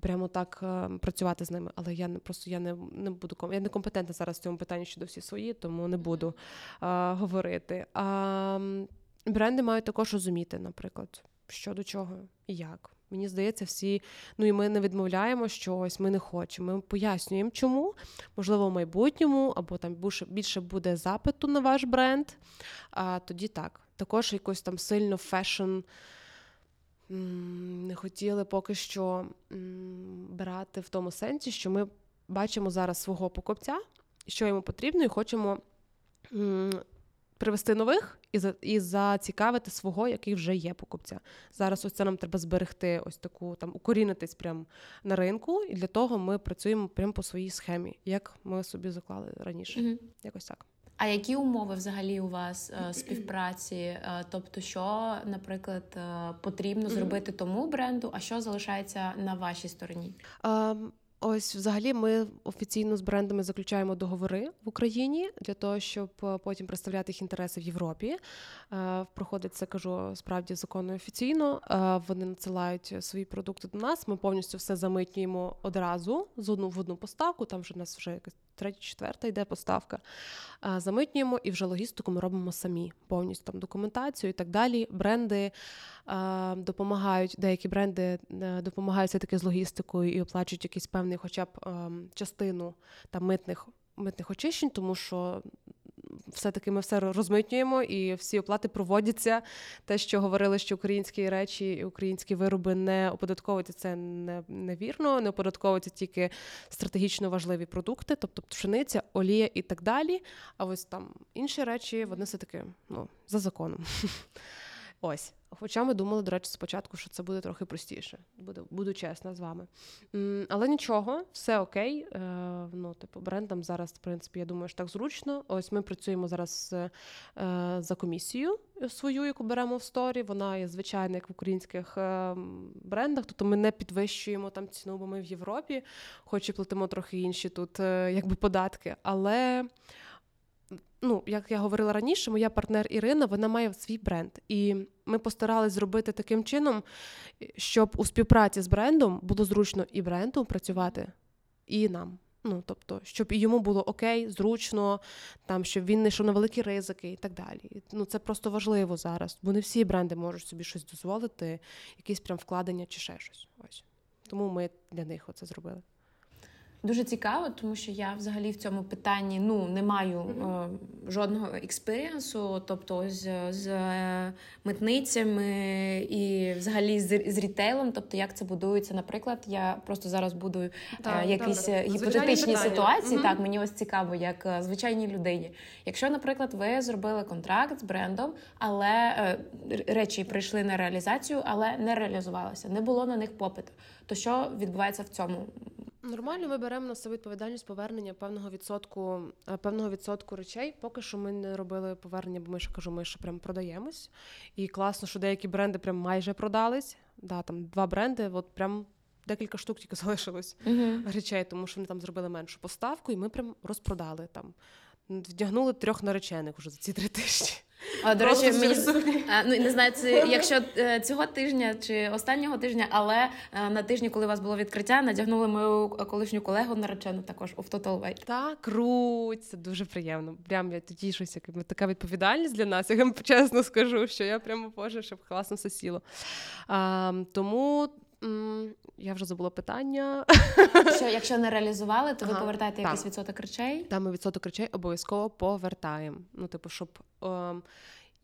прямо так е, працювати з ними. Але я не просто я не не буду я не компетентна зараз в цьому питанні щодо всі свої, тому не буду а, говорити. А бренди мають також розуміти, наприклад, що до чого і як. Мені здається, всі, ну і ми не відмовляємо щось, ми не хочемо. Ми пояснюємо, чому, можливо, в майбутньому, або там більше більше буде запиту на ваш бренд. А тоді так. Також якось там сильно fashion не хотіли поки що брати в тому сенсі, що ми бачимо зараз свого покупця, що йому потрібно, і хочемо привести нових і за і зацікавити свого, який вже є покупця. Зараз ось це нам треба зберегти ось таку там укорінитись прямо на ринку, і для того ми працюємо прямо по своїй схемі, як ми собі заклали раніше. mm Якось так. А які умови взагалі у вас е, співпраці? Е, тобто, що, наприклад, е, потрібно зробити тому бренду, а що залишається на вашій стороні? Um... Ось, взагалі, ми офіційно з брендами заключаємо договори в Україні для того, щоб потім представляти їх інтереси в Європі. Проходить це кажу справді законно офіційно. Вони надсилають свої продукти до нас. Ми повністю все замитнюємо одразу з одну в одну поставку. Там вже у нас вже якась третя, четверта йде поставка. Замитнюємо і вже логістику ми робимо самі, повністю там документацію і так далі. Бренди допомагають, деякі бренди допомагаються допомагають все таки з логістикою і оплачують якийсь певний, хоча б ем, частину там митних митних очищень, тому що все-таки ми все розмитнюємо і всі оплати проводяться. Те, що говорили, що українські речі і українські вироби не оподатковуються, це невірно, не оподатковуються тільки стратегічно важливі продукти, тобто пшениця, олія і так далі. А ось там інші речі, вони все таки ну, за законом. Ось. Хоча ми думали, до речі, спочатку, що це буде трохи простіше, буду буду чесна з вами. Але нічого, все окей. Е, ну, типу, брендам зараз, в принципі, я думаю, що так зручно. Ось ми працюємо зараз е, за комісію свою, яку беремо в сторі. Вона є звичайна, як в українських е, брендах. Тобто ми не підвищуємо там ціну, бо ми в Європі, хоч і платимо трохи інші тут якби податки. Але ну, як я говорила раніше, моя партнер Ірина вона має свій бренд. І ми постарались зробити таким чином, щоб у співпраці з брендом було зручно і бренду працювати, і нам. Ну, тобто, щоб і йому було окей, зручно, там щоб він не йшов на великі ризики і так далі. Ну це просто важливо зараз, бо не всі бренди можуть собі щось дозволити, якісь прям вкладення чи ще щось. Ось тому ми для них оце зробили. Дуже цікаво, тому що я взагалі в цьому питанні ну не маю mm-hmm. е, жодного експірієнсу, тобто з, з митницями і взагалі з, з рітейлом. Тобто, як це будується, наприклад, я просто зараз буду е, якісь добре. гіпотетичні ситуації. Mm-hmm. Так мені ось цікаво, як е, звичайній людині. Якщо, наприклад, ви зробили контракт з брендом, але е, речі прийшли на реалізацію, але не реалізувалися, не було на них попиту. То що відбувається в цьому? Нормально ми беремо на себе відповідальність повернення певного відсотку е, певного відсотку речей. Поки що ми не робили повернення, бо ми ще кажу, ми ще прям продаємось. І класно, що деякі бренди прям майже продались. Да, там два бренди, от прям декілька штук тільки залишилось uh-huh. речей, тому що вони там зробили меншу поставку, і ми прям розпродали там. Вдягнули трьох наречених вже за ці три тижні. А, До речі, мені а, ну не знаю, це якщо е, цього тижня чи останнього тижня, але е, на тижні, коли у вас було відкриття, надягнули мою колишню колегу наречену також у Total White. Так, круть, це дуже приємно. Прям я тішуся, така відповідальність для нас. Я вам чесно скажу, що я прямо боже, щоб класно все сіло. А, Тому я вже забула питання. Що, Якщо не реалізували, то ви повертаєте якийсь відсоток речей? Та ми відсоток речей обов'язково повертаємо. Ну, типу, щоб. Ем...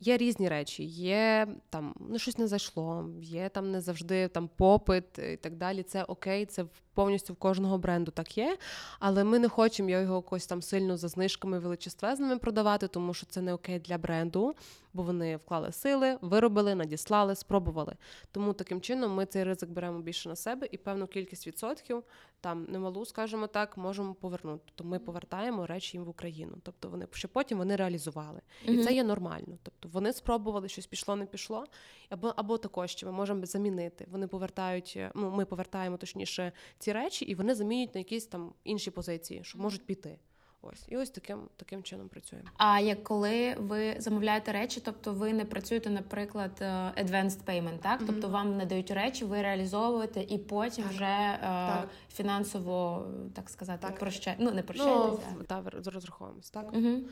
Є різні речі, є там ну щось не зайшло, є там не завжди там попит і так далі. Це окей, це повністю в кожного бренду так є. Але ми не хочемо його якось там сильно за знижками величественними продавати, тому що це не окей для бренду, бо вони вклали сили, виробили, надіслали, спробували. Тому таким чином ми цей ризик беремо більше на себе і певну кількість відсотків, там немалу, скажімо так, можемо повернути. Тобто ми повертаємо речі їм в Україну. Тобто вони ще потім вони реалізували. І mm це є нормально. Тобто вони спробували, щось пішло, не пішло. Або або також що ми можемо замінити. Вони повертають, ну ми повертаємо точніше ці речі, і вони замінюють на якісь там інші позиції, що можуть піти. Ось і ось таким таким чином працюємо. А як коли ви замовляєте речі, тобто ви не працюєте, наприклад, е, advanced payment, так? Mm-hmm. Тобто вам надають речі, ви реалізовуєте і потім так. вже е, фінансово так сказати, так. проща... ну не прощаєтеся. Ну, та розраховуємось, так mm-hmm.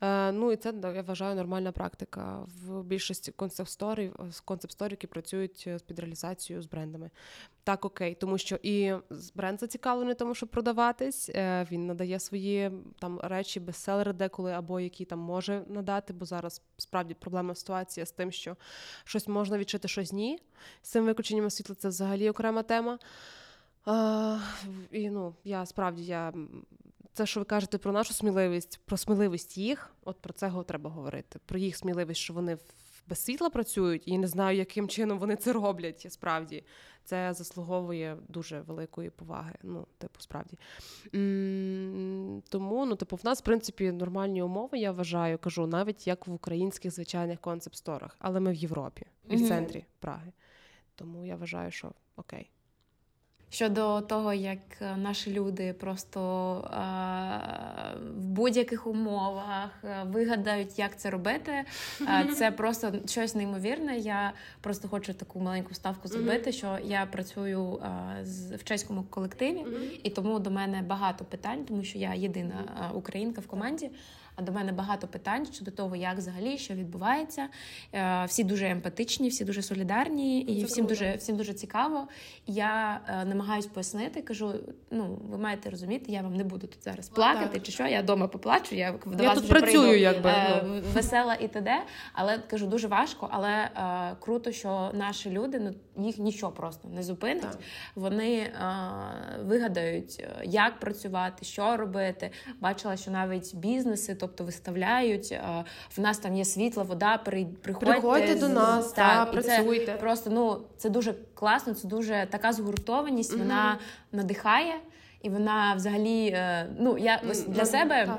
е, ну і це я вважаю нормальна практика в більшості концепт-сторів, концепт-сторів, які працюють з підреалізацією з брендами. Так, окей, тому що і бренд зацікавлений, тому що продаватись. Е, він надає свої там речі, бестселери деколи, або які там може надати, бо зараз справді проблемна ситуація з тим, що щось можна відчити, щось ні. З цим виключенням світла це взагалі окрема тема. А, І ну, я справді я. Це, що ви кажете про нашу сміливість, про сміливість їх, от про це треба говорити. Про їх сміливість, що вони без світла працюють, і не знаю, яким чином вони це роблять справді це заслуговує дуже великої поваги. Ну, типу, справді. Тому, ну, типу, в нас, в принципі, нормальні умови, я вважаю, кажу, навіть як в українських звичайних концепт-сторах, але ми в Європі і в центрі Праги. Тому я вважаю, що окей щодо того, як е, наші люди просто е, в будь-яких умовах е, вигадають, як це робити. Це просто щось неймовірне. Я просто хочу таку маленьку ставку зробити, що я працюю з в чеському колективі, і тому до мене багато питань, тому що я єдина українка в команді. А до мене багато питань щодо того, як взагалі що відбувається. Е, всі дуже емпатичні, всі дуже солідарні, і Це всім дуже всім дуже цікаво. Я е, намагаюсь пояснити, кажу: ну ви маєте розуміти, я вам не буду тут зараз плакати, так. чи що я вдома поплачу. Я до я вас тут вже працюю, прийду, якби е, ну. весела і т.д. Але кажу, дуже важко, але круто, що наші люди ну їх нічого просто не зупинить. Так. Вони вигадають, як працювати, що робити. Бачила, що навіть бізнеси тобто виставляють. В нас там є світла, вода, приходьте, приходьте до нас, та, та, працюйте. Це просто ну це дуже класно, це дуже така згуртованість. Вона надихає, і вона взагалі е, ну я ось для себе.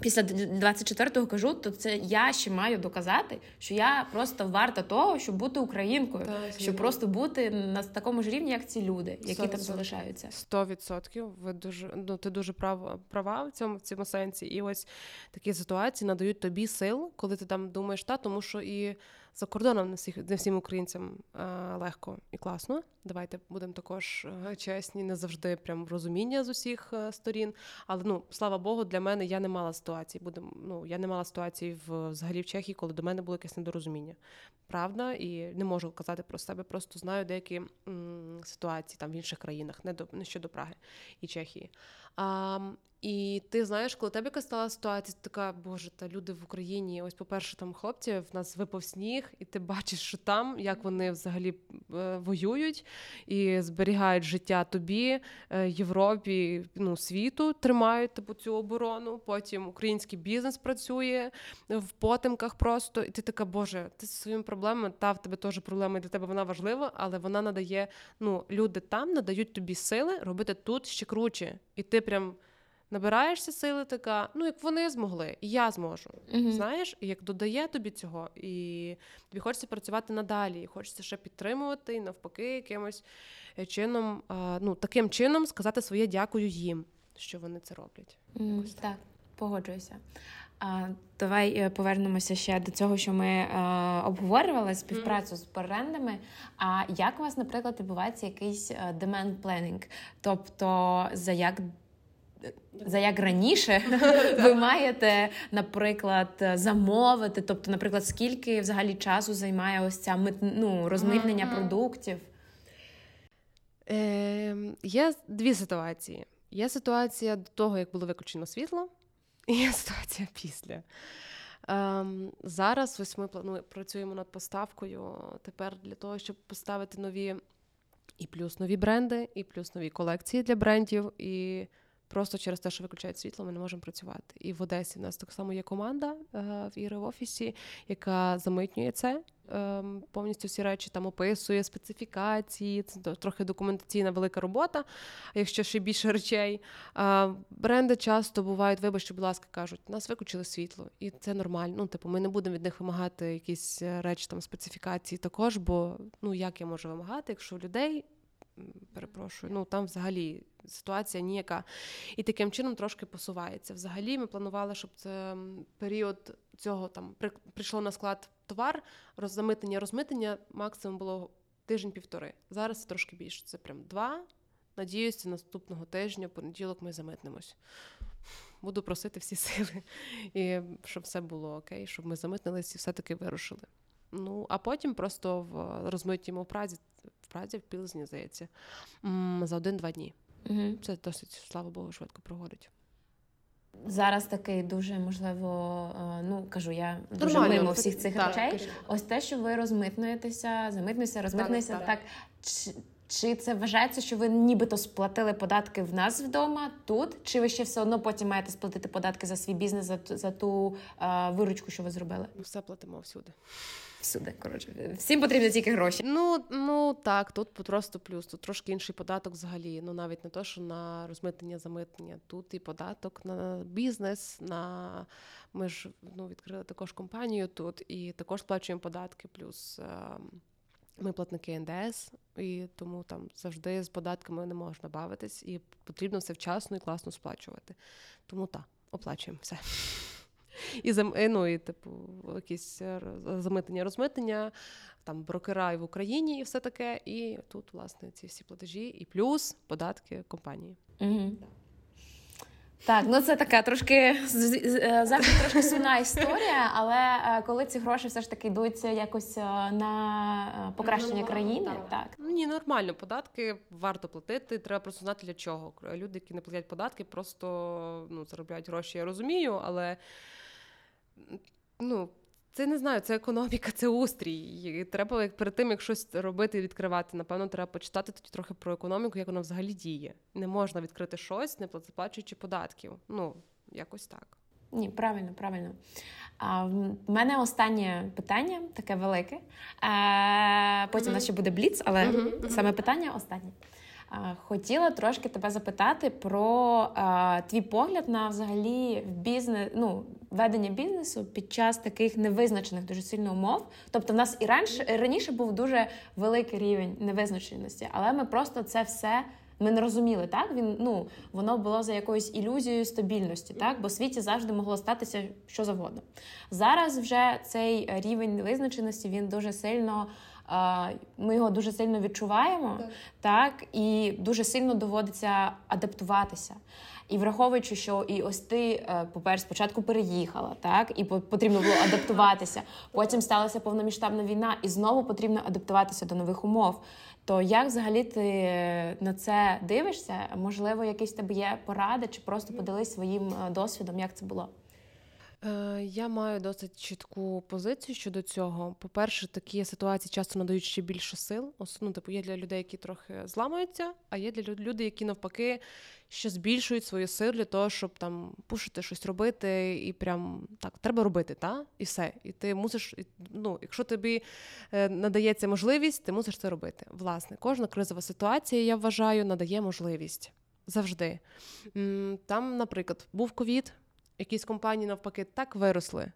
Після 24-го кажу, то це я ще маю доказати, що я просто варта того, щоб бути українкою, так, щоб просто бути на такому ж рівні, як ці люди, які 100%. там залишаються. Сто відсотків. Ви дуже ну ти дуже права права в цьому в цьому сенсі. І ось такі ситуації надають тобі сил, коли ти там думаєш, та тому що і за кордоном не всіх не всім українцям е, легко і класно. Давайте будемо також е, чесні, не завжди прям розуміння з усіх е, сторін. Але ну слава Богу, для мене я не мала ситуації. Будем, ну я не мала ситуації в взагалі в Чехії, коли до мене було якесь недорозуміння. Правда, і не можу казати про себе. Просто знаю деякі м, ситуації там в інших країнах, не до не щодо Праги і Чехії. А, І ти знаєш, коли тебе якась стала ситуація, ти така, боже, та люди в Україні, ось, по-перше, там хлопці, в нас випав сніг, і ти бачиш, що там, як вони взагалі е, воюють і зберігають життя тобі, е, Європі, ну, світу, тримають типу, цю оборону. Потім український бізнес працює в потемках просто. І ти така, боже, ти зі своїми проблемами, та в тебе теж проблема, і для тебе вона важлива, але вона надає, ну, люди там надають тобі сили робити тут ще круче. І ти прям Набираєшся сили, така, ну як вони змогли, і я зможу. Мгм. Знаєш, і як додає тобі цього, і тобі хочеться працювати надалі, і хочеться ще підтримувати, і навпаки, якимось е, чином, ну таким чином сказати своє дякую їм, що вони це роблять. М, Якось Так, погоджуюся. А, давай е, повернемося ще до цього, що ми е, обговорювали співпрацю з брендами. А як у вас, наприклад, відбувається якийсь е, demand planning? Тобто, за як за як раніше ви маєте, наприклад, замовити? Тобто, наприклад, скільки взагалі часу займає ось ця мит, ну, розмитнення Мгм. продуктів? Е, є дві ситуації. Є ситуація до того, як було виключено світло, і є ситуація після. Ем, зараз ось ми плану- працюємо над поставкою тепер для того, щоб поставити нові і плюс нові бренди, і плюс нові колекції для брендів. І просто через те, що виключають світло, ми не можемо працювати. І в Одесі в нас так само є команда е, в Іри в офісі, яка замитнює це. ем, Повністю всі речі там описує специфікації, це трохи документаційна велика робота, якщо ще більше речей. Бренди часто бувають, вибачте, будь ласка, кажуть, нас виключили світло, і це нормально. Ну, типу, ми не будемо від них вимагати якісь е, речі там специфікації також, бо ну як я можу вимагати, якщо людей. Перепрошую, ну там взагалі ситуація ніяка. І таким чином трошки посувається. Взагалі, ми планували, щоб це період цього там при, прийшло на склад товар, роззамитнення, розмитнення максимум було тиждень-півтори. Зараз це трошки більше. Це прям два. Надіюся, наступного тижня, понеділок, ми замитнемось. Буду просити всі сили, і щоб все було окей, щоб ми замитнились і все-таки вирушили. Ну, а потім просто в розмитімо в Празі, Празі, в Пілзні, здається, за один-два дні. Угу. Це досить, слава Богу, швидко проходить. Зараз такий дуже можливо, е, ну кажу, я дуже Нормально, мимо всіх цих так, речей. кажи. Ось те, що ви розмитнуєтеся, замитнуєтеся, розмитнуєтеся, так. так. Чи, чи це вважається, що ви нібито сплатили податки в нас вдома тут? Чи ви ще все одно потім маєте сплатити податки за свій бізнес, за, за ту е, виручку, що ви зробили? Ми все платимо всюди. Всюди, коротше, всім потрібні тільки гроші. Ну, ну так, тут просто плюс. Тут трошки інший податок взагалі. Ну навіть не то, що на розмитнення, замитнення. Тут і податок на бізнес. На ми ж ну, відкрили також компанію тут і також сплачуємо податки. Плюс ем, ми платники НДС, і тому там завжди з податками не можна бавитись, і потрібно все вчасно і класно сплачувати. Тому так, оплачуємо все. І зам... е, ну, і, типу, якісь е, замитнення, розмитнення, там брокера і в Україні, і все таке. І тут, власне, ці всі платежі, і плюс податки компанії. Угу. Так, ну це така трошки е, завжди трошки сумна історія, але коли ці гроші все ж таки йдуть якось на покращення Ну, країни, так. так. Ні, нормально, податки варто платити. Треба просто знати для чого. Люди, які не платять податки, просто ну, заробляють гроші, я розумію, але ну. Це не знаю, це економіка, це устрій. І треба як перед тим, як щось робити і відкривати, напевно, треба почитати тоді трохи про економіку, як вона взагалі діє. Не можна відкрити щось, не платячи податків. Ну, якось так. Ні, правильно, правильно. А, в мене останнє питання, таке велике. А, потім у нас ще буде бліц, але саме питання останнє. А, хотіла трошки тебе запитати про а, твій погляд на взагалі бізнес, ну, ведення бізнесу під час таких невизначених дуже сильно умов. Тобто, в нас і раніше, раніше був дуже великий рівень невизначеності, але ми просто це все. Ми не розуміли, так він ну воно було за якоюсь ілюзією стабільності, так бо в світі завжди могло статися що завгодно. Зараз вже цей рівень визначеності він дуже сильно. Ми його дуже сильно відчуваємо, так. і дуже сильно доводиться адаптуватися. І враховуючи, що і ось ти, е, по-перше, спочатку переїхала, так і по- потрібно було адаптуватися. Потім сталася повномасштабна війна, і знову потрібно адаптуватися до нових умов. То як взагалі ти на це дивишся? Можливо, якісь тебе є поради, чи просто поділись своїм е, досвідом, як це було? Е, Я маю досить чітку позицію щодо цього. По-перше, такі ситуації часто надають ще більше сил. Ну, типу, є для людей, які трохи зламаються, а є для людей, які навпаки ще збільшують свою силу для того, щоб там пушити щось робити, і прям так треба робити, та і все. І ти мусиш, ну, якщо тобі е, надається можливість, ти мусиш це робити. Власне, кожна кризова ситуація, я вважаю, надає можливість. Завжди. Там, наприклад, був ковід, якісь компанії навпаки так виросли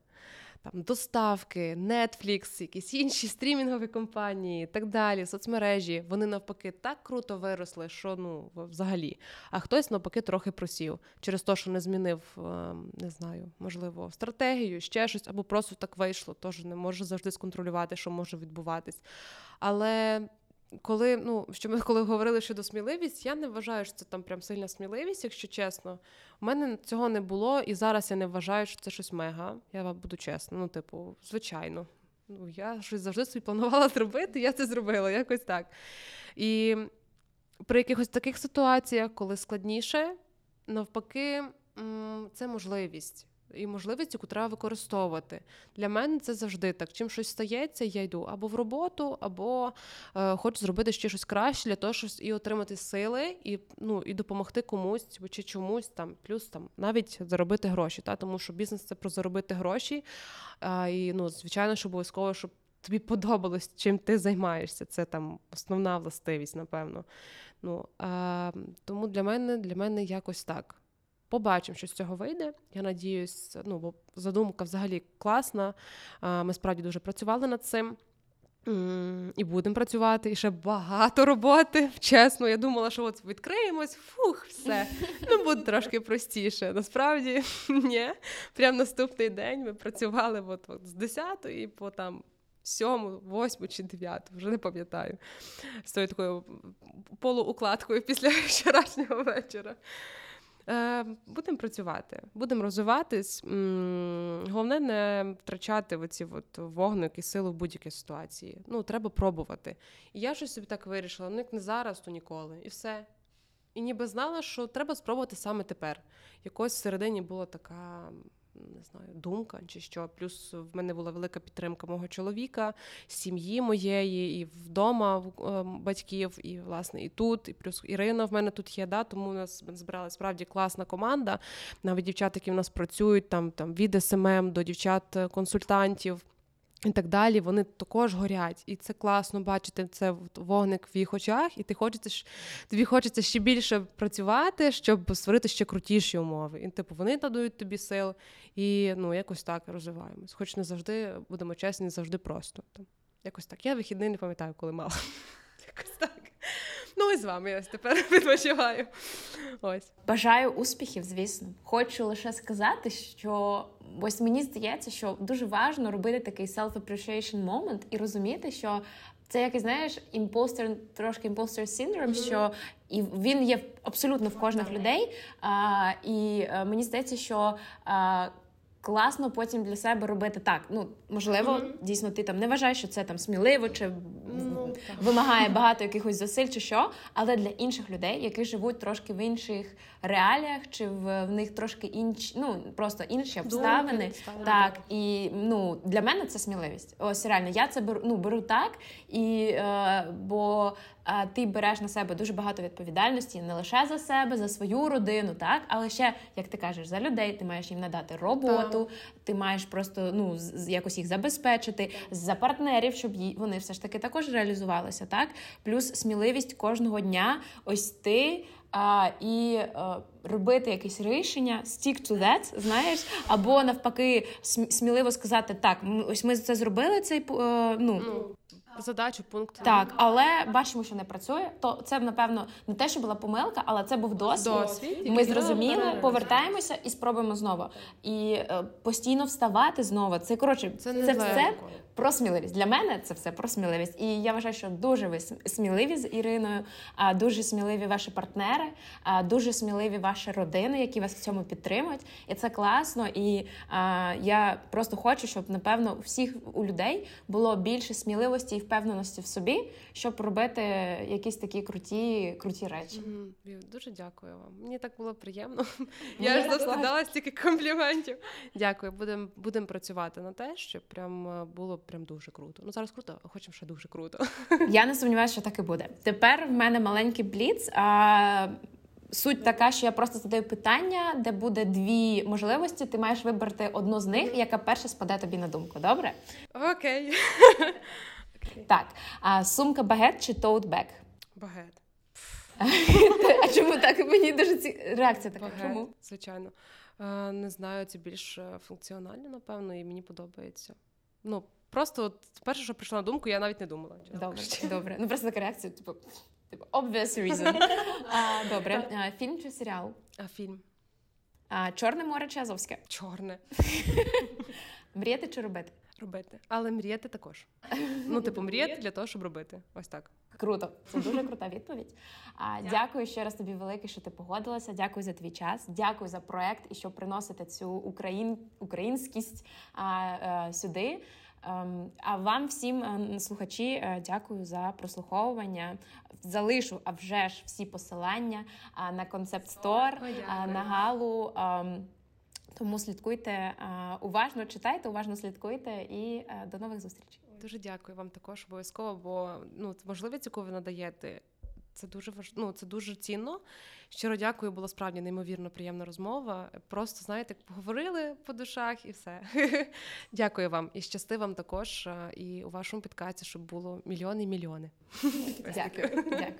там доставки, Netflix, якісь інші стрімінгові компанії, так далі, соцмережі. Вони навпаки так круто виросли, що ну взагалі. А хтось навпаки трохи просів через те, що не змінив, ем, не знаю, можливо, стратегію, ще щось, або просто так вийшло. Тож не може завжди сконтролювати, що може відбуватись. Але коли ну, що ми коли говорили щодо сміливість, я не вважаю, що це там прям сильна сміливість, якщо чесно. У мене цього не було, і зараз я не вважаю, що це щось мега. Я вам буду чесна. Ну, типу, звичайно. Ну, Я щось завжди собі планувала зробити, я це зробила, якось так. І при якихось таких ситуаціях, коли складніше, навпаки, це можливість і можливість, яку треба використовувати. Для мене це завжди так. Чим щось стається, я йду або в роботу, або е, хочу зробити ще щось краще для того, щоб і отримати сили, і ну, і допомогти комусь чи чомусь там, плюс там навіть заробити гроші. Та? Тому що бізнес це про заробити гроші. А, І ну, звичайно, що обов'язково, щоб тобі подобалось, чим ти займаєшся. Це там основна властивість, напевно. Ну, а, Тому для мене, для мене якось так. Побачимо, що з цього вийде. Я надіюсь, ну бо задумка взагалі класна. Ми справді дуже працювали над цим. І будемо працювати, і ще багато роботи. Чесно, я думала, що от відкриємось, фух, все. Ну, буде трошки простіше. Насправді, ні. Прямо наступний день ми працювали от, з 10 і по там сьому, восьму чи дев'яту, вже не пам'ятаю, з тою такою полуукладкою після вчорашнього вечора. Е, будемо працювати, будемо розвиватись. Головне не втрачати оці от вогник і силу в будь-якій ситуації. Ну, треба пробувати. І я щось собі так вирішила: ну як не зараз, то ніколи. І все. І ніби знала, що треба спробувати саме тепер. Якось всередині була така не знаю, думка чи що. Плюс в мене була велика підтримка мого чоловіка, сім'ї моєї, і вдома ем, батьків, і власне і тут. І плюс Ірина в мене тут є. Да, Тому у нас збирала справді класна команда. Навіть дівчат, які в нас працюють, там там від СММ до дівчат-консультантів. І так далі, вони також горять, і це класно бачити це вогник в їх очах, і ти хочеться тобі хочеться ще більше працювати, щоб створити ще крутіші умови. І типу вони надають тобі сил, і ну якось так розвиваємось. Хоч не завжди будемо чесні, не завжди просто. Там якось так. Я вихідний не пам'ятаю, коли мала. Якось так. Ну і з вами я тепер відпочиваю. Ось бажаю успіхів, звісно. Хочу лише сказати, що ось мені здається, що дуже важливо робити такий self-appreciation moment і розуміти, що. Це який, знаєш, imposter, трошки imposter синдром, мгм. що і він є абсолютно в кожних людей. А, І а, е, мені здається, що а, класно потім для себе робити так. Ну можливо, mm-hmm. дійсно ти там не вважаєш, що це там сміливо чи mm-hmm. вимагає багато якихось зусиль, чи що, але для інших людей, які живуть трошки в інших реаліях, чи в, в них трошки інші, ну просто інші обставини. Думки, так і ну для мене це сміливість. Ось реально, я це беру ну беру так, і е, бо ти береш на себе дуже багато відповідальності не лише за себе, за свою родину, так але ще, як ти кажеш, за людей ти маєш їм надати роботу, так. ти маєш просто ну якось їх забезпечити за партнерів, щоб вони все ж таки також реалізувалися. Так, плюс сміливість кожного дня. Ось ти. А, І а, робити якесь рішення, stick to that, знаєш, або навпаки, сміливо сказати так, ось ми це зробили цей ну, ну задачу, пункт. Так, але бачимо, що не працює. То це напевно не те, що була помилка, але це був досвід. досвід Ми зрозуміли, повертаємося і спробуємо знову. І е, постійно вставати знову. Це коротше, це, це все про сміливість. Для мене це все про сміливість. І я вважаю, що дуже ви сміливі з Іриною, дуже сміливі ваші партнери, дуже сміливі ваші родини, які вас в цьому підтримують. І це класно. І а, я просто хочу, щоб напевно у всіх у людей було більше сміливості і впевненості в собі, щоб робити якісь такі круті, круті речі. Mm-hmm. Дуже дякую вам. Мені так було приємно. Я ж дала стільки компліментів. Дякую. Будемо будем працювати на те, щоб прям е, було прям дуже круто. Ну зараз круто, а хочемо ще дуже круто. Я не сумніваюся, що так і буде. Тепер в мене маленький бліц. А... Суть така, що я просто задаю питання, де буде дві можливості. Ти маєш вибрати одну з них, яка перша спаде тобі на думку. Добре? Окей. Так. А, Сумка багет чи тоутбек? Багет. А чому так? Мені дуже ці реакція така. Багет, Чому? Звичайно. Е, Не знаю, це більш е, функціонально, напевно, і мені подобається. Ну, просто от перше, що прийшло на думку, я навіть не думала. Добре, добре. Ну просто така реакція, типу, типу obvious reason. А, добре. А, фільм чи серіал? А фільм А, Чорне море чи Азовське? чорне Мріяти чи робити? Робити. Але мріяти також. Ну, типу, мріяти для того, щоб робити. Ось так. Круто, це дуже крута відповідь. А, дякую ще раз тобі велике, що ти погодилася. Дякую за твій час. Дякую за проект і що приносите цю україн... українськість а, е, сюди. Ем, А вам всім е, слухачі, е, дякую за прослуховування. Залишу, а вже ж всі посилання на концепт стор, на галу. Тому слідкуйте е, уважно, читайте, уважно слідкуйте і е, до нових зустрічей. Дуже дякую вам також обов'язково, бо ну можливість, яку ви надаєте, це дуже важ... ну, це дуже цінно. Щиро дякую, була справді неймовірно приємна розмова. Просто знаєте, поговорили по душах і все. Дякую вам і щасти вам також. е, І у вашому підкасті, щоб було мільйони і мільйони. Дякую. Дякую.